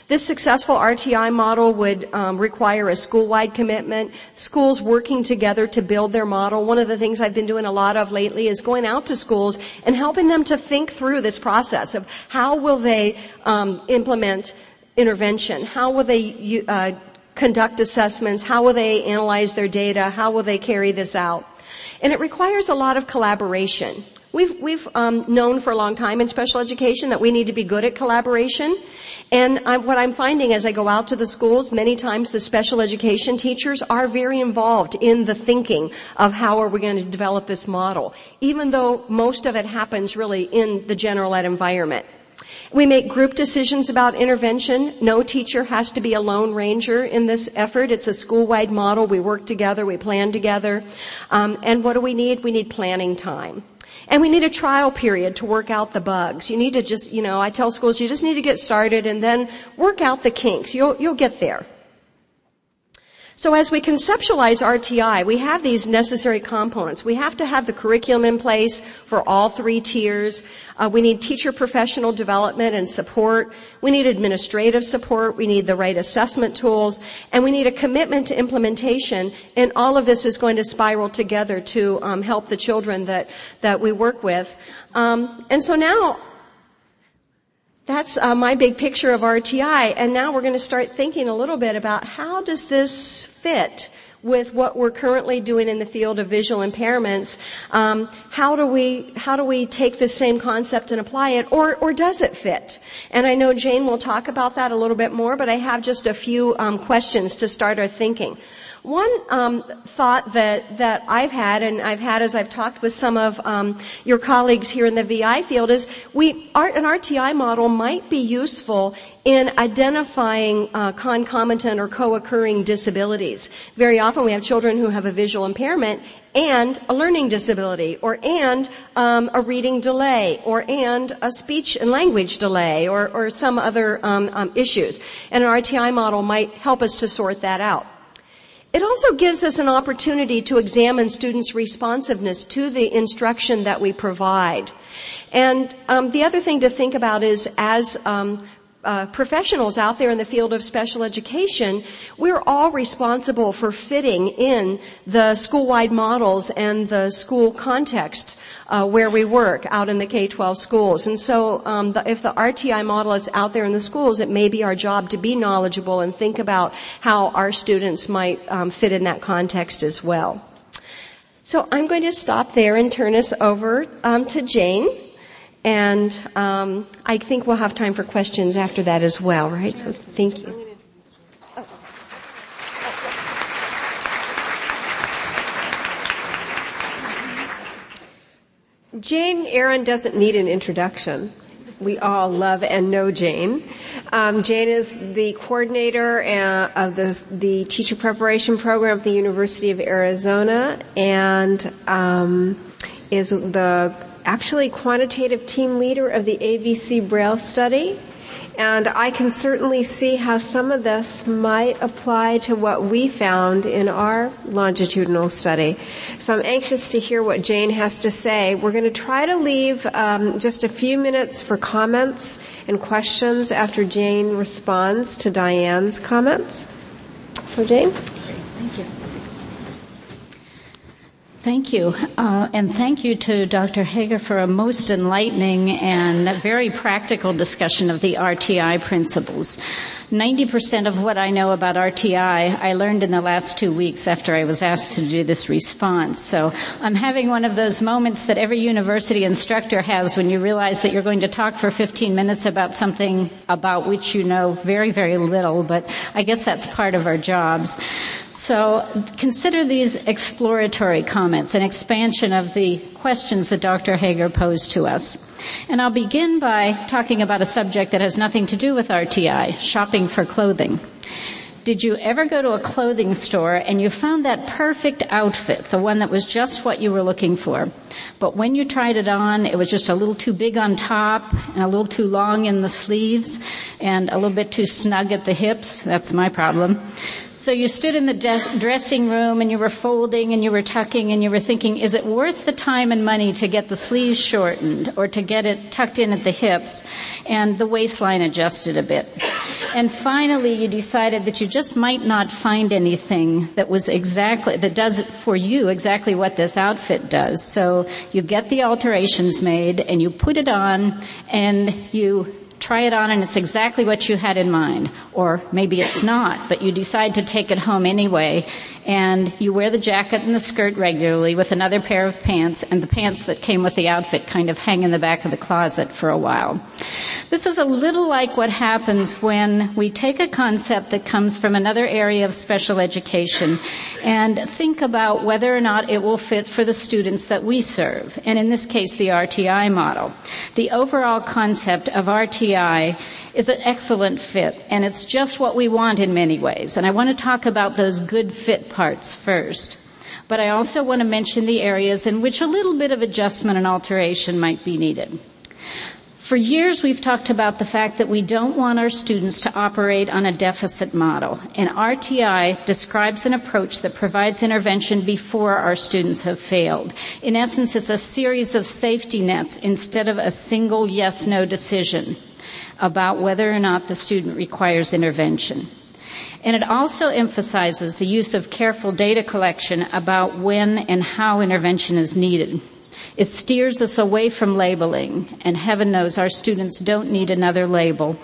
This successful RTI model would um, require a school-wide commitment, schools working together to build their model. One of the things I've been doing a lot of lately is going out to schools and helping them to think through this process of how will they um, implement intervention, how will they uh, conduct assessments, how will they analyze their data, how will they carry this out. And it requires a lot of collaboration. We've, we've um, known for a long time in special education that we need to be good at collaboration. And I, what I'm finding as I go out to the schools, many times the special education teachers are very involved in the thinking of how are we going to develop this model, even though most of it happens really in the general ed environment. We make group decisions about intervention. No teacher has to be a lone ranger in this effort. It's a school-wide model. We work together. We plan together. Um, and what do we need? We need planning time. And we need a trial period to work out the bugs. You need to just, you know, I tell schools you just need to get started and then work out the kinks. You'll, you'll get there. So as we conceptualize RTI, we have these necessary components. We have to have the curriculum in place for all three tiers. Uh, we need teacher professional development and support. We need administrative support. We need the right assessment tools. And we need a commitment to implementation. And all of this is going to spiral together to um, help the children that, that we work with. Um, and so now that's uh, my big picture of RTI. And now we're going to start thinking a little bit about how does this fit with what we're currently doing in the field of visual impairments. Um, how do we how do we take this same concept and apply it, or or does it fit? And I know Jane will talk about that a little bit more, but I have just a few um, questions to start our thinking. One um, thought that that I've had, and I've had as I've talked with some of um, your colleagues here in the VI field, is we art, an RTI model might be useful in identifying uh, concomitant or co-occurring disabilities. Very often we have children who have a visual impairment and a learning disability, or and um, a reading delay, or and a speech and language delay, or, or some other um, um, issues. And an RTI model might help us to sort that out. It also gives us an opportunity to examine students' responsiveness to the instruction that we provide. And um, the other thing to think about is as um, uh, professionals out there in the field of special education, we're all responsible for fitting in the school-wide models and the school context uh, where we work out in the K-12 schools. And so, um, the, if the RTI model is out there in the schools, it may be our job to be knowledgeable and think about how our students might um, fit in that context as well. So I'm going to stop there and turn us over um, to Jane. And um, I think we'll have time for questions after that as well, right? So thank you. Jane Erin doesn't need an introduction. We all love and know Jane. Um, Jane is the coordinator uh, of the, the, teacher preparation program at the University of Arizona and um, is the actually quantitative team leader of the ABC Braille study. And I can certainly see how some of this might apply to what we found in our longitudinal study. So I'm anxious to hear what Jane has to say. We're going to try to leave um, just a few minutes for comments and questions after Jane responds to Diane's comments. So Jane? Thank you. Thank you. Uh, and thank you to Dr. Haager for a most enlightening and very practical discussion of the RTI principles. 90% of what I know about RTI I learned in the last two weeks after I was asked to do this response. So I'm having one of those moments that every university instructor has when you realize that you're going to talk for 15 minutes about something about which you know very, very little, but I guess that's part of our jobs. So consider these exploratory comments, an expansion of the questions that Dr. Haager posed to us. And I'll begin by talking about a subject that has nothing to do with RTI, shopping for clothing. Did you ever go to a clothing store and you found that perfect outfit, the one that was just what you were looking for? But when you tried it on, it was just a little too big on top and a little too long in the sleeves and a little bit too snug at the hips. That's my problem. So you stood in the des- dressing room and you were folding and you were tucking and you were thinking, is it worth the time and money to get the sleeves shortened or to get it tucked in at the hips and the waistline adjusted a bit? And finally you decided that you just might not find anything that was exactly, that does for you exactly what this outfit does. So you get the alterations made and you put it on and you try it on and it's exactly what you had in mind. Or maybe it's not, but you decide to take it home anyway and you wear the jacket and the skirt regularly with another pair of pants and the pants that came with the outfit kind of hang in the back of the closet for a while. This is a little like what happens when we take a concept that comes from another area of special education and think about whether or not it will fit for the students that we serve. And in this case, the RTI model. The overall concept of RTI is an excellent fit and it's just what we want in many ways. And I want to talk about those good fit parts first. But I also want to mention the areas in which a little bit of adjustment and alteration might be needed. For years we've talked about the fact that we don't want our students to operate on a deficit model. And RTI describes an approach that provides intervention before our students have failed. In essence, it's a series of safety nets instead of a single yes-no decision about whether or not the student requires intervention. And it also emphasizes the use of careful data collection about when and how intervention is needed. It steers us away from labeling, and heaven knows our students don't need another label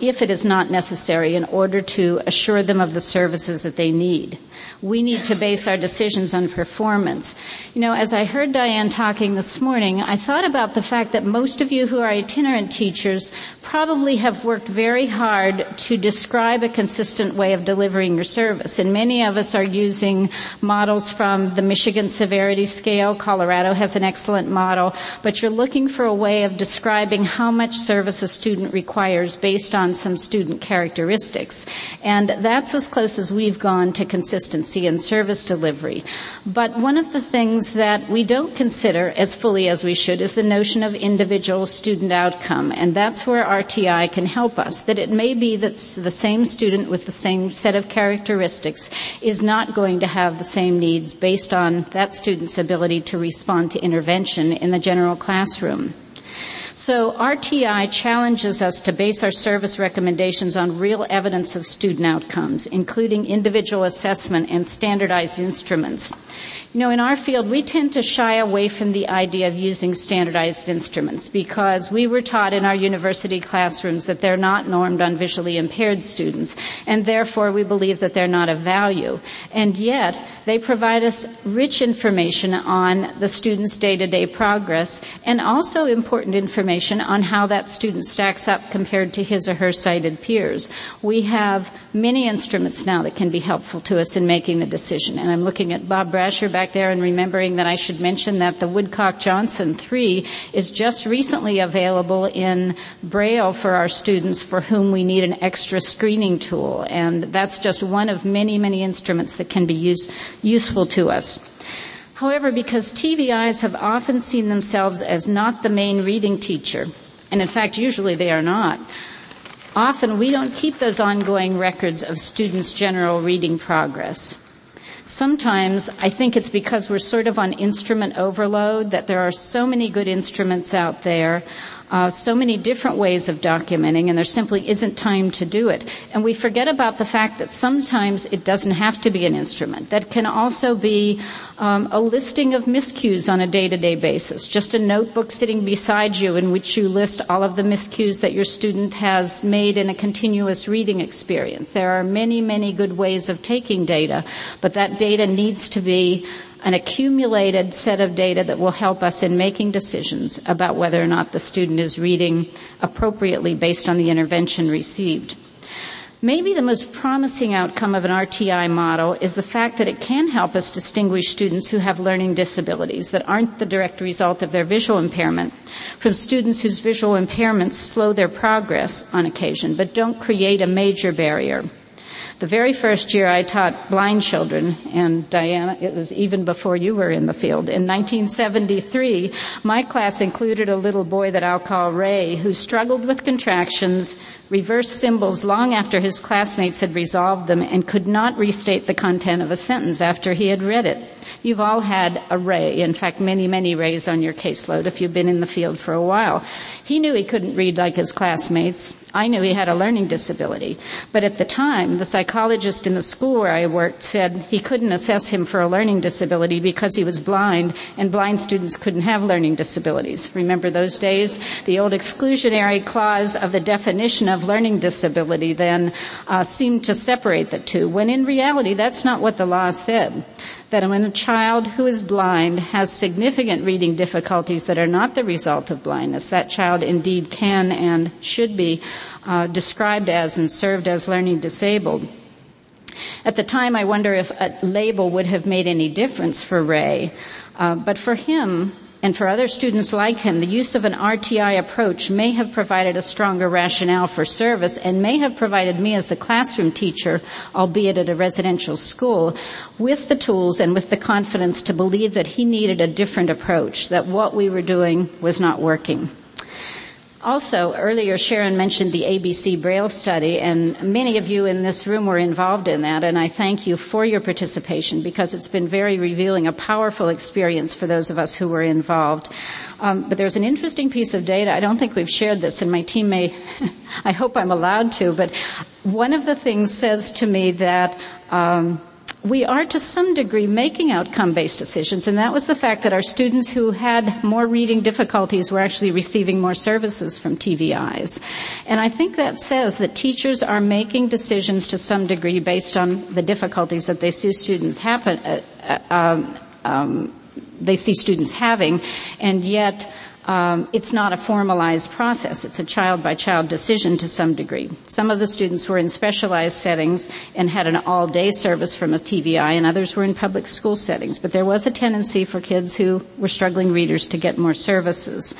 if it is not necessary in order to assure them of the services that they need. We need to base our decisions on performance. You know, as I heard Diane talking this morning, I thought about the fact that most of you who are itinerant teachers probably have worked very hard to describe a consistent way of delivering your service. And many of us are using models from the Michigan Severity Scale. Colorado has an excellent model, but you're looking for a way of describing how much service a student requires based on some student characteristics. And that's as close as we've gone to consistency in service delivery. But one of the things that we don't consider as fully as we should is the notion of individual student outcome. And that's where RTI can help us. That it may be that the same student with the same set of characteristics is not going to have the same needs based on that student's ability to respond to intervention in the general classroom. So RTI challenges us to base our service recommendations on real evidence of student outcomes, including individual assessment and standardized instruments. You know, in our field, we tend to shy away from the idea of using standardized instruments because we were taught in our university classrooms that they're not normed on visually impaired students, and therefore we believe that they're not of value. And yet, they provide us rich information on the student's day-to-day progress and also important information on how that student stacks up compared to his or her sighted peers. We have many instruments now that can be helpful to us in making the decision, and I'm looking at Bob Brasher back there and remembering that I should mention that the Woodcock Johnson 3 is just recently available in Braille for our students for whom we need an extra screening tool. And that's just one of many, many instruments that can be use, useful to us. However, because TVIs have often seen themselves as not the main reading teacher, and in fact usually they are not, often we don't keep those ongoing records of students' general reading progress. Sometimes I think it's because we're sort of on instrument overload that there are so many good instruments out there uh, so many different ways of documenting, and there simply isn't time to do it. And we forget about the fact that sometimes it doesn't have to be an instrument. That can also be um, a listing of miscues on a day-to-day basis, just a notebook sitting beside you in which you list all of the miscues that your student has made in a continuous reading experience. There are many, many good ways of taking data, but that data needs to be an accumulated set of data that will help us in making decisions about whether or not the student is reading appropriately based on the intervention received. Maybe the most promising outcome of an RTI model is the fact that it can help us distinguish students who have learning disabilities that aren't the direct result of their visual impairment from students whose visual impairments slow their progress on occasion but don't create a major barrier. The very first year I taught blind children, and Diana, it was even before you were in the field. In 1973, my class included a little boy that I'll call Ray, who struggled with contractions, reversed symbols long after his classmates had resolved them, and could not restate the content of a sentence after he had read it. You've all had a Ray, in fact, many, many Rays on your caseload if you've been in the field for a while. He knew he couldn't read like his classmates. I knew he had a learning disability. But at the time, the psychologist in the school where I worked said he couldn't assess him for a learning disability because he was blind, and blind students couldn't have learning disabilities. Remember those days? The old exclusionary clause of the definition of learning disability then uh, seemed to separate the two, when in reality, that's not what the law said that when a child who is blind has significant reading difficulties that are not the result of blindness, that child indeed can and should be uh, described as and served as learning disabled. At the time, I wonder if a label would have made any difference for Ray. Uh, but for him, and for other students like him, the use of an RTI approach may have provided a stronger rationale for service and may have provided me as the classroom teacher, albeit at a residential school, with the tools and with the confidence to believe that he needed a different approach, that what we were doing was not working. Also, earlier Sharon mentioned the ABC Braille study, and many of you in this room were involved in that, and I thank you for your participation because it's been very revealing, a powerful experience for those of us who were involved. Um, but there's an interesting piece of data. I don't think we've shared this, and my team may, I hope I'm allowed to, but one of the things says to me that um, we are to some degree making outcome-based decisions, and that was the fact that our students who had more reading difficulties were actually receiving more services from TVIs. And I think that says that teachers are making decisions to some degree based on the difficulties that they see students happen, uh, uh, um, um, they see students having, and yet um, it's not a formalized process. It's a child by child decision to some degree. Some of the students were in specialized settings and had an all day service from a TVI, and others were in public school settings. But there was a tendency for kids who were struggling readers to get more services.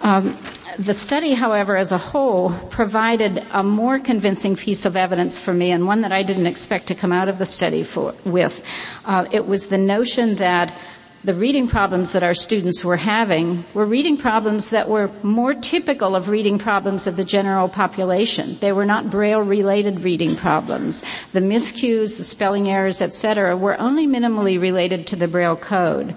Um, the study, however, as a whole, provided a more convincing piece of evidence for me, and one that I didn't expect to come out of the study for, with. Uh, it was the notion that the reading problems that our students were having were reading problems that were more typical of reading problems of the general population. They were not Braille related reading problems. The miscues, the spelling errors, etc., were only minimally related to the Braille code.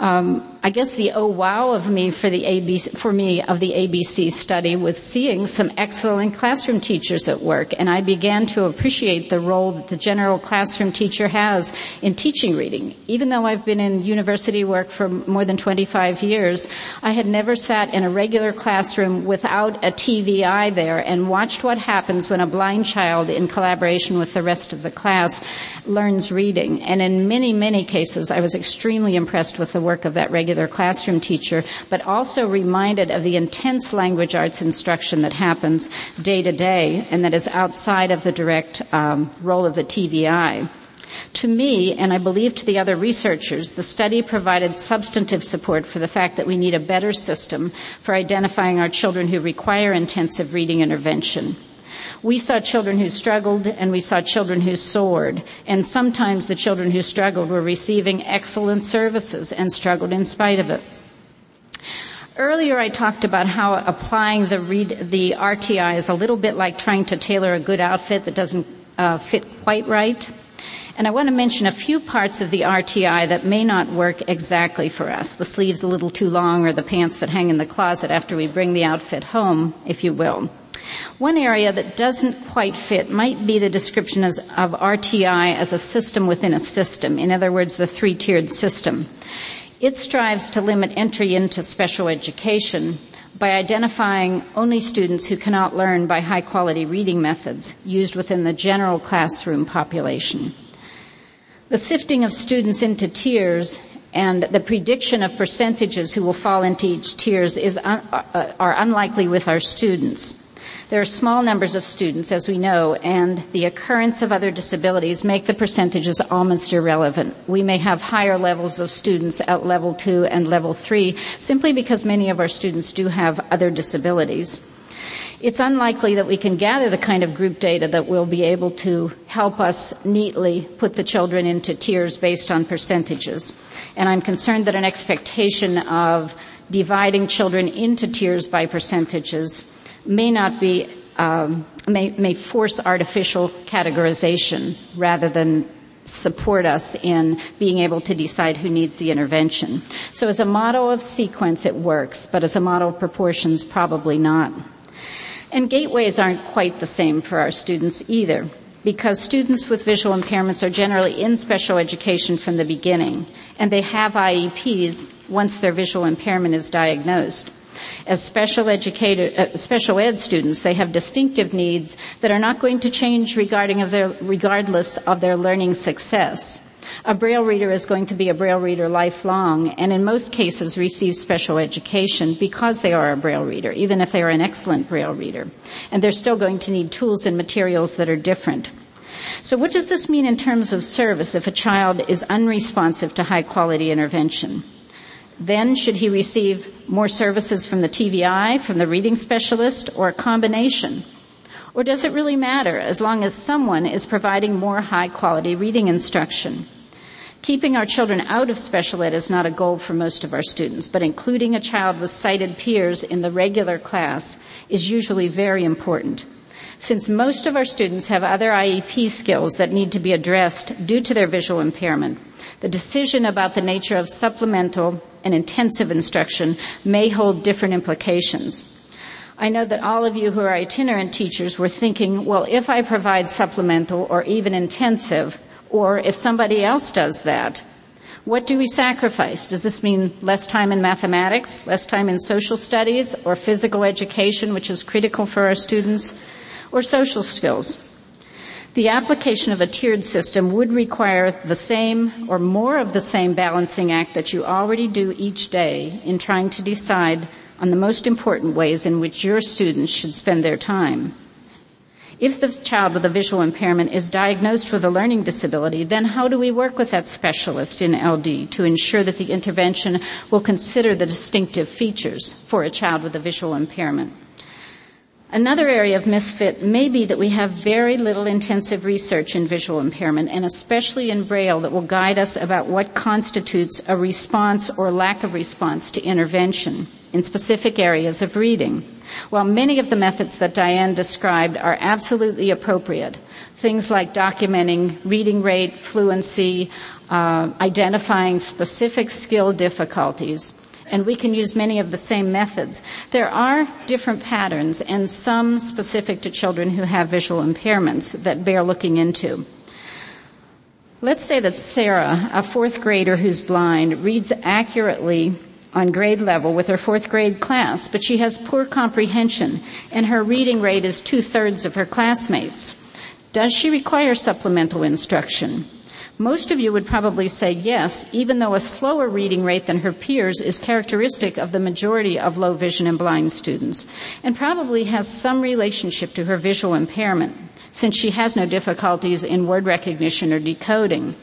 Um, I guess the oh wow of me for the ABC, for me of the ABC study was seeing some excellent classroom teachers at work, and I began to appreciate the role that the general classroom teacher has in teaching reading. Even though I've been in university work for more than 25 years, I had never sat in a regular classroom without a TVI there and watched what happens when a blind child, in collaboration with the rest of the class, learns reading. And in many, many cases, I was extremely impressed with the work of that regular regular classroom teacher, but also reminded of the intense language arts instruction that happens day to day and that is outside of the direct um, role of the TVI. To me, and I believe to the other researchers, the study provided substantive support for the fact that we need a better system for identifying our children who require intensive reading intervention. We saw children who struggled and we saw children who soared. And sometimes the children who struggled were receiving excellent services and struggled in spite of it. Earlier I talked about how applying the, read, the RTI is a little bit like trying to tailor a good outfit that doesn't uh, fit quite right. And I want to mention a few parts of the RTI that may not work exactly for us. The sleeves a little too long or the pants that hang in the closet after we bring the outfit home, if you will. One area that doesn't quite fit might be the description as, of RTI as a system within a system. In other words, the three-tiered system. It strives to limit entry into special education by identifying only students who cannot learn by high quality reading methods used within the general classroom population. The sifting of students into tiers and the prediction of percentages who will fall into each tiers is un- uh, are unlikely with our students. There are small numbers of students, as we know, and the occurrence of other disabilities make the percentages almost irrelevant. We may have higher levels of students at level two and level three simply because many of our students do have other disabilities. It's unlikely that we can gather the kind of group data that will be able to help us neatly put the children into tiers based on percentages. And I'm concerned that an expectation of dividing children into tiers by percentages may not be, um, may, may force artificial categorization rather than support us in being able to decide who needs the intervention. So as a model of sequence, it works, but as a model of proportions, probably not. And gateways aren't quite the same for our students either, because students with visual impairments are generally in special education from the beginning, and they have IEPs once their visual impairment is diagnosed. As special educated, uh, special ed students, they have distinctive needs that are not going to change of their, regardless of their learning success. A Braille reader is going to be a Braille reader lifelong and in most cases receive special education because they are a Braille reader, even if they are an excellent Braille reader. And they're still going to need tools and materials that are different. So what does this mean in terms of service if a child is unresponsive to high quality intervention? Then should he receive more services from the TVI, from the reading specialist, or a combination? Or does it really matter as long as someone is providing more high quality reading instruction? Keeping our children out of special ed is not a goal for most of our students, but including a child with sighted peers in the regular class is usually very important. Since most of our students have other IEP skills that need to be addressed due to their visual impairment, the decision about the nature of supplemental and intensive instruction may hold different implications. I know that all of you who are itinerant teachers were thinking, well, if I provide supplemental or even intensive, or if somebody else does that, what do we sacrifice? Does this mean less time in mathematics, less time in social studies, or physical education, which is critical for our students, or social skills? The application of a tiered system would require the same or more of the same balancing act that you already do each day in trying to decide on the most important ways in which your students should spend their time. If the child with a visual impairment is diagnosed with a learning disability, then how do we work with that specialist in LD to ensure that the intervention will consider the distinctive features for a child with a visual impairment? Another area of misfit may be that we have very little intensive research in visual impairment, and especially in Braille, that will guide us about what constitutes a response or lack of response to intervention in specific areas of reading. While many of the methods that Diane described are absolutely appropriate, things like documenting reading rate, fluency, uh, identifying specific skill difficulties, and we can use many of the same methods. There are different patterns and some specific to children who have visual impairments that bear looking into. Let's say that Sarah, a fourth grader who's blind, reads accurately on grade level with her fourth grade class, but she has poor comprehension and her reading rate is two thirds of her classmates. Does she require supplemental instruction? Most of you would probably say yes, even though a slower reading rate than her peers is characteristic of the majority of low vision and blind students, and probably has some relationship to her visual impairment, since she has no difficulties in word recognition or decoding.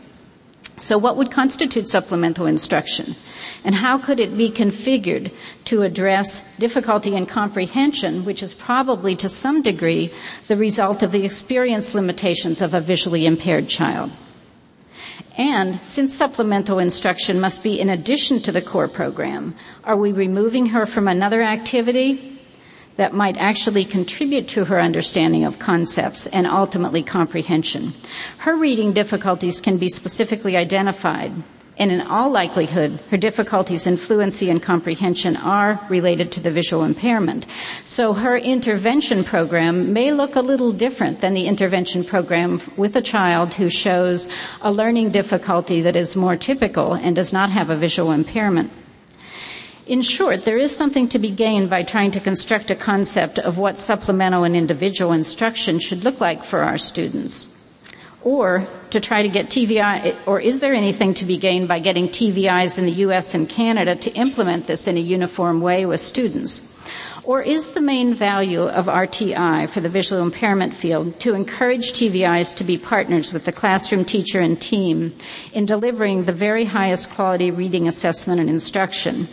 So what would constitute supplemental instruction? And how could it be configured to address difficulty in comprehension, which is probably to some degree the result of the experience limitations of a visually impaired child? And since supplemental instruction must be in addition to the core program, are we removing her from another activity that might actually contribute to her understanding of concepts and ultimately comprehension. Her reading difficulties can be specifically identified and in all likelihood, her difficulties in fluency and comprehension are related to the visual impairment. So her intervention program may look a little different than the intervention program with a child who shows a learning difficulty that is more typical and does not have a visual impairment. In short, there is something to be gained by trying to construct a concept of what supplemental and individual instruction should look like for our students. Or to try to get TVI, or is there anything to be gained by getting TVIs in the US and Canada to implement this in a uniform way with students? Or is the main value of RTI for the visual impairment field to encourage TVIs to be partners with the classroom teacher and team in delivering the very highest quality reading assessment and instruction?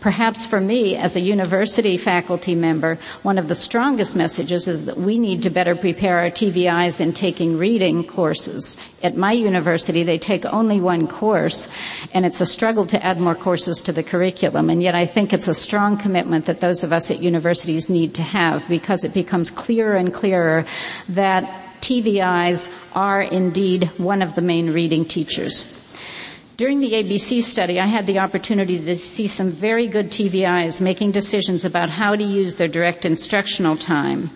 Perhaps for me, as a university faculty member, one of the strongest messages is that we need to better prepare our TVIs in taking reading courses. At my university, they take only one course, and it's a struggle to add more courses to the curriculum. And yet I think it's a strong commitment that those of us at universities need to have because it becomes clearer and clearer that TVIs are indeed one of the main reading teachers. During the ABC study, I had the opportunity to see some very good TVIs making decisions about how to use their direct instructional time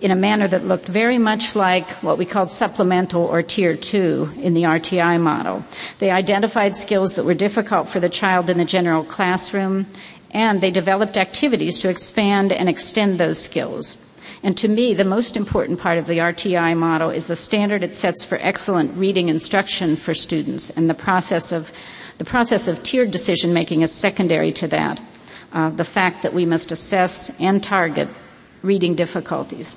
in a manner that looked very much like what we called supplemental or tier two in the RTI model. They identified skills that were difficult for the child in the general classroom, and they developed activities to expand and extend those skills. And to me, the most important part of the RTI model is the standard it sets for excellent reading instruction for students, and the process of the process of tiered decision making is secondary to that. Uh, the fact that we must assess and target reading difficulties.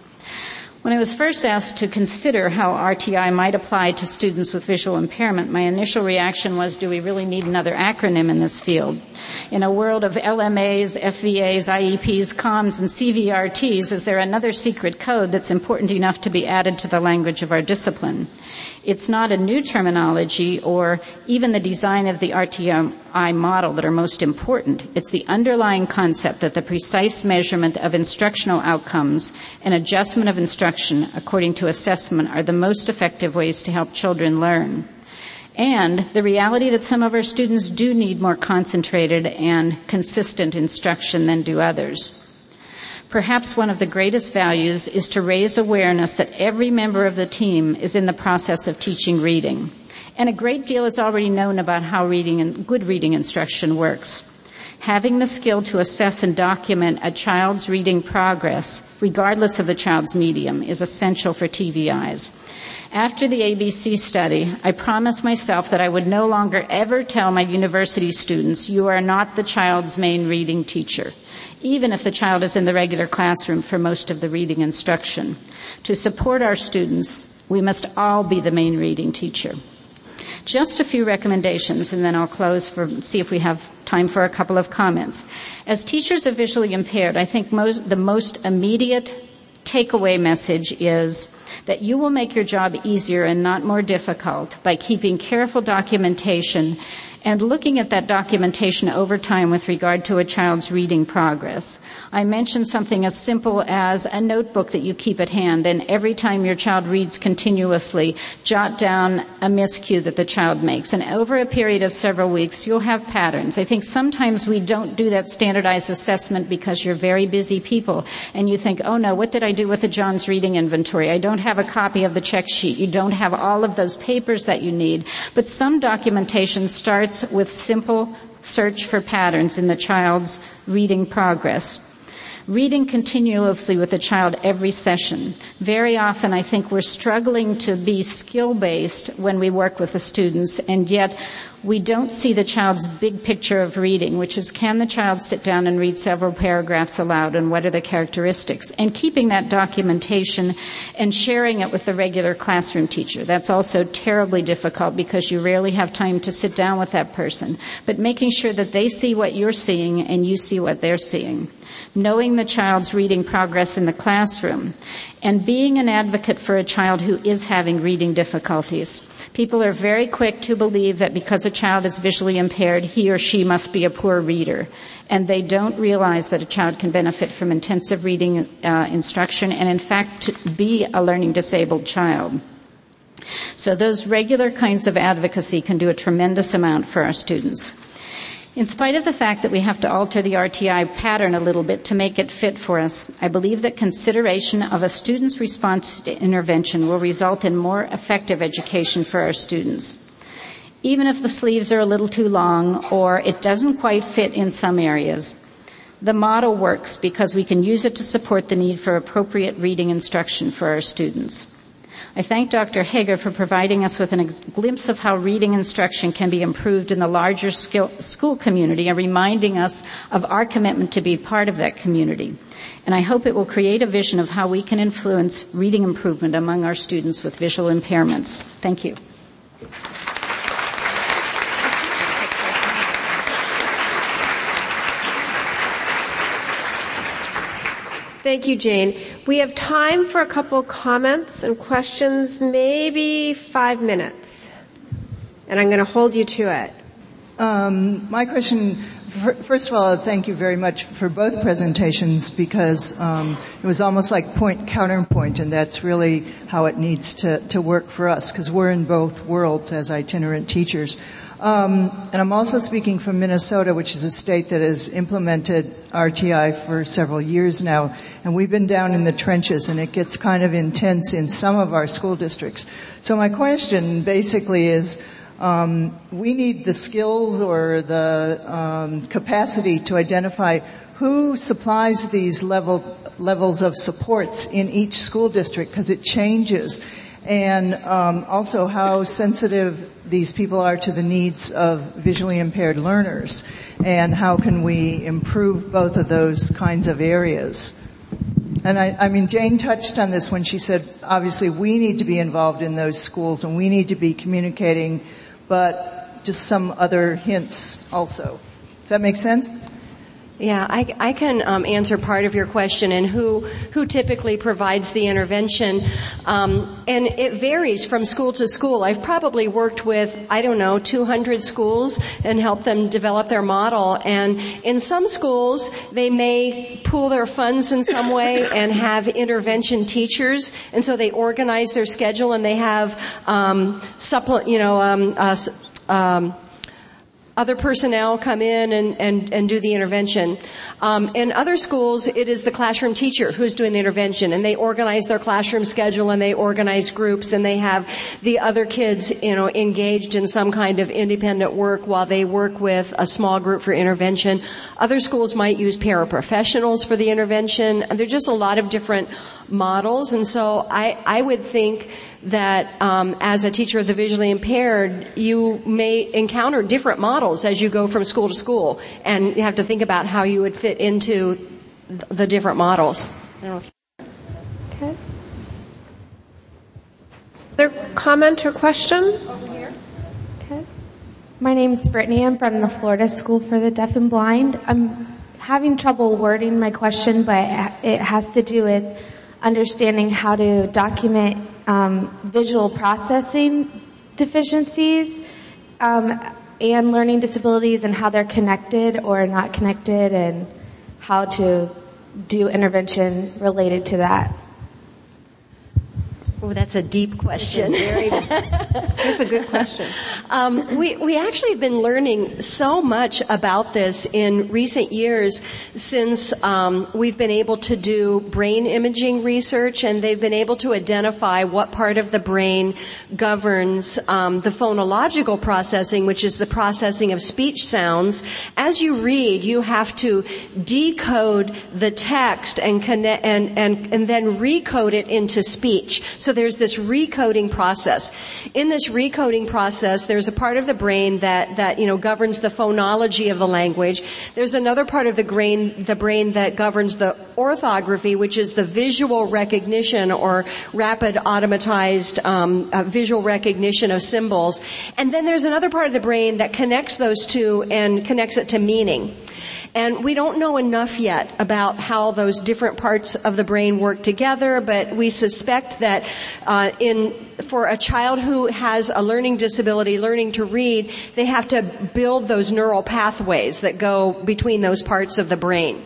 When I was first asked to consider how RTI might apply to students with visual impairment, my initial reaction was, do we really need another acronym in this field? In a world of LMAs, FVAs, IEPs, COMs, and CVRTs, is there another secret code that's important enough to be added to the language of our discipline? It's not a new terminology or even the design of the RTI model that are most important. It's the underlying concept that the precise measurement of instructional outcomes and adjustment of instruction according to assessment are the most effective ways to help children learn. And the reality that some of our students do need more concentrated and consistent instruction than do others. Perhaps one of the greatest values is to raise awareness that every member of the team is in the process of teaching reading. And a great deal is already known about how reading and good reading instruction works. Having the skill to assess and document a child's reading progress, regardless of the child's medium, is essential for TVIs. After the ABC study, I promised myself that I would no longer ever tell my university students, you are not the child's main reading teacher even if the child is in the regular classroom for most of the reading instruction. To support our students, we must all be the main reading teacher. Just a few recommendations and then I'll close for, see if we have time for a couple of comments. As teachers of visually impaired, I think most, the most immediate takeaway message is that you will make your job easier and not more difficult by keeping careful documentation and looking at that documentation over time with regard to a child's reading progress. I mentioned something as simple as a notebook that you keep at hand and every time your child reads continuously, jot down a miscue that the child makes. And over a period of several weeks, you'll have patterns. I think sometimes we don't do that standardized assessment because you're very busy people and you think, oh no, what did I do with the Johns reading inventory? I don't have a copy of the check sheet. You don't have all of those papers that you need. But some documentation starts starts with simple search for patterns in the child's reading progress. Reading continuously with a child every session. Very often I think we're struggling to be skill based when we work with the students and yet we don't see the child's big picture of reading, which is can the child sit down and read several paragraphs aloud and what are the characteristics? And keeping that documentation and sharing it with the regular classroom teacher. That's also terribly difficult because you rarely have time to sit down with that person. But making sure that they see what you're seeing and you see what they're seeing knowing the child's reading progress in the classroom, and being an advocate for a child who is having reading difficulties. People are very quick to believe that because a child is visually impaired, he or she must be a poor reader. And they don't realize that a child can benefit from intensive reading uh, instruction and in fact be a learning disabled child. So those regular kinds of advocacy can do a tremendous amount for our students. In spite of the fact that we have to alter the RTI pattern a little bit to make it fit for us, I believe that consideration of a student's response to intervention will result in more effective education for our students. Even if the sleeves are a little too long or it doesn't quite fit in some areas, the model works because we can use it to support the need for appropriate reading instruction for our students. I thank Dr. Haager for providing us with a ex- glimpse of how reading instruction can be improved in the larger skill- school community and reminding us of our commitment to be part of that community. And I hope it will create a vision of how we can influence reading improvement among our students with visual impairments. Thank you. Thank you, Jane. We have time for a couple comments and questions, maybe five minutes. And I'm going to hold you to it. Um, my question, first of all, thank you very much for both presentations because um, it was almost like point counterpoint, and that's really how it needs to, to work for us because we're in both worlds as itinerant teachers. Um, and I'm also speaking from Minnesota, which is a state that has implemented RTI for several years now, and we've been down in the trenches, and it gets kind of intense in some of our school districts. So my question basically is um, we need the skills or the um, capacity to identify who supplies these level, levels of supports in each school district because it changes. And um, also how sensitive these people are to the needs of visually impaired learners, and how can we improve both of those kinds of areas. And I, I, mean, Jane touched on this when she said, obviously, we need to be involved in those schools and we need to be communicating but just some other hints also. Does that make sense? Yeah, I, I can um, answer part of your question and who who typically provides the intervention, um, and it varies from school to school. I've probably worked with I don't know 200 schools and helped them develop their model. And in some schools, they may pool their funds in some way and have intervention teachers, and so they organize their schedule and they have um, you know. Um, uh, um, other personnel come in and, and, and do the intervention. Um, in other schools, it is the classroom teacher who's doing the intervention, and they organize their classroom schedule and they organize groups and they have the other kids, you know, engaged in some kind of independent work while they work with a small group for intervention. Other schools might use paraprofessionals for the intervention. There are just a lot of different models, and so I, I would think that um, as a teacher of the visually impaired, you may encounter different models as you go from school to school, and you have to think about how you would fit into the different models. Okay. Other comment or question? Over here. Okay. My name is Brittany. I'm from the Florida School for the Deaf and Blind. I'm having trouble wording my question, but it has to do with understanding how to document um, visual processing deficiencies um, and learning disabilities and how they're connected or not connected and how to do intervention related to that. Oh, that's a deep question. that's a good question. Um, we we actually have been learning so much about this in recent years since um, we've been able to do brain imaging research, and they've been able to identify what part of the brain governs um, the phonological processing, which is the processing of speech sounds. As you read, you have to decode the text and connect, and and and then recode it into speech. So there's this recoding process. In this recoding process, there's a part of the brain that, that, you know, governs the phonology of the language. There's another part of the brain, the brain that governs the orthography, which is the visual recognition or rapid automatized um, uh, visual recognition of symbols. And then there's another part of the brain that connects those two and connects it to meaning. And we don't know enough yet about how those different parts of the brain work together, but we suspect that uh, in for a child who has a learning disability, learning to read, they have to build those neural pathways that go between those parts of the brain.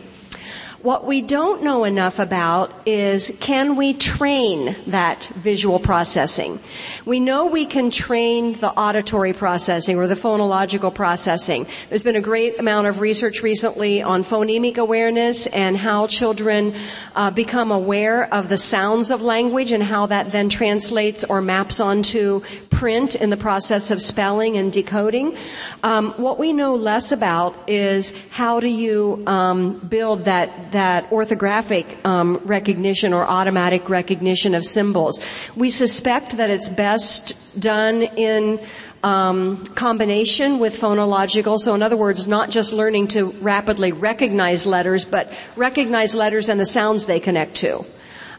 What we don't know enough about is can we train that visual processing? We know we can train the auditory processing or the phonological processing. There's been a great amount of research recently on phonemic awareness and how children uh, become aware of the sounds of language and how that then translates or maps onto print in the process of spelling and decoding. Um, what we know less about is how do you um, build that orthographic um, recognition or automatic recognition of symbols. We suspect that it's best done in um, combination with phonological. So, in other words, not just learning to rapidly recognize letters, but recognize letters and the sounds they connect to.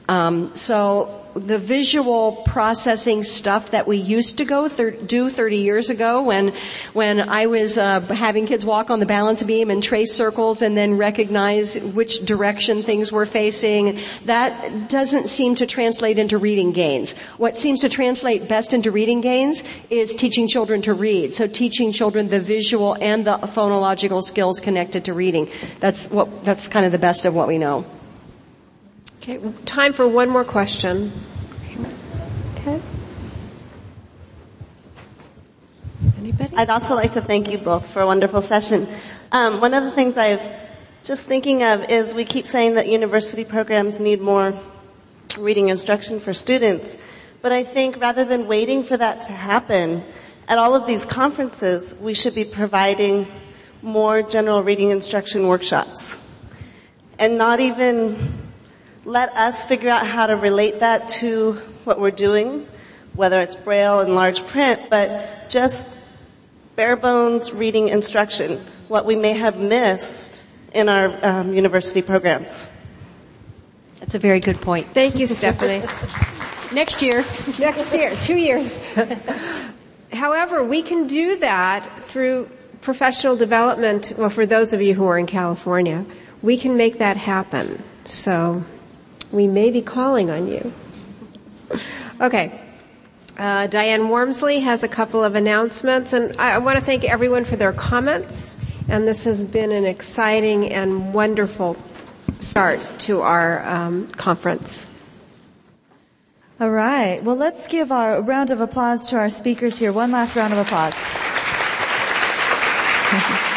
Um, so the visual processing stuff that we used to go thir- do 30 years ago when, when I was uh, having kids walk on the balance beam and trace circles and then recognize which direction things were facing. That doesn't seem to translate into reading gains. What seems to translate best into reading gains is teaching children to read. So teaching children the visual and the phonological skills connected to reading. That's what, that's kind of the best of what we know. Okay, time for one more question. Okay. Anybody? I'd also like to thank you both for a wonderful session. Um, one of the things I've just thinking of is we keep saying that university programs need more reading instruction for students, but I think rather than waiting for that to happen, at all of these conferences, we should be providing more general reading instruction workshops. And not even let us figure out how to relate that to what we're doing, whether it's braille and large print, but just bare bones reading instruction, what we may have missed in our um, university programs. That's a very good point. Thank you, Stephanie. Next year. Next year, two years. However, we can do that through professional development. Well, for those of you who are in California, we can make that happen. So we may be calling on you. Okay. Uh, Diane Wormsley has a couple of announcements, and I, I want to thank everyone for their comments. And this has been an exciting and wonderful start to our um, conference. All right. Well, let's give our round of applause to our speakers here. One last round of applause.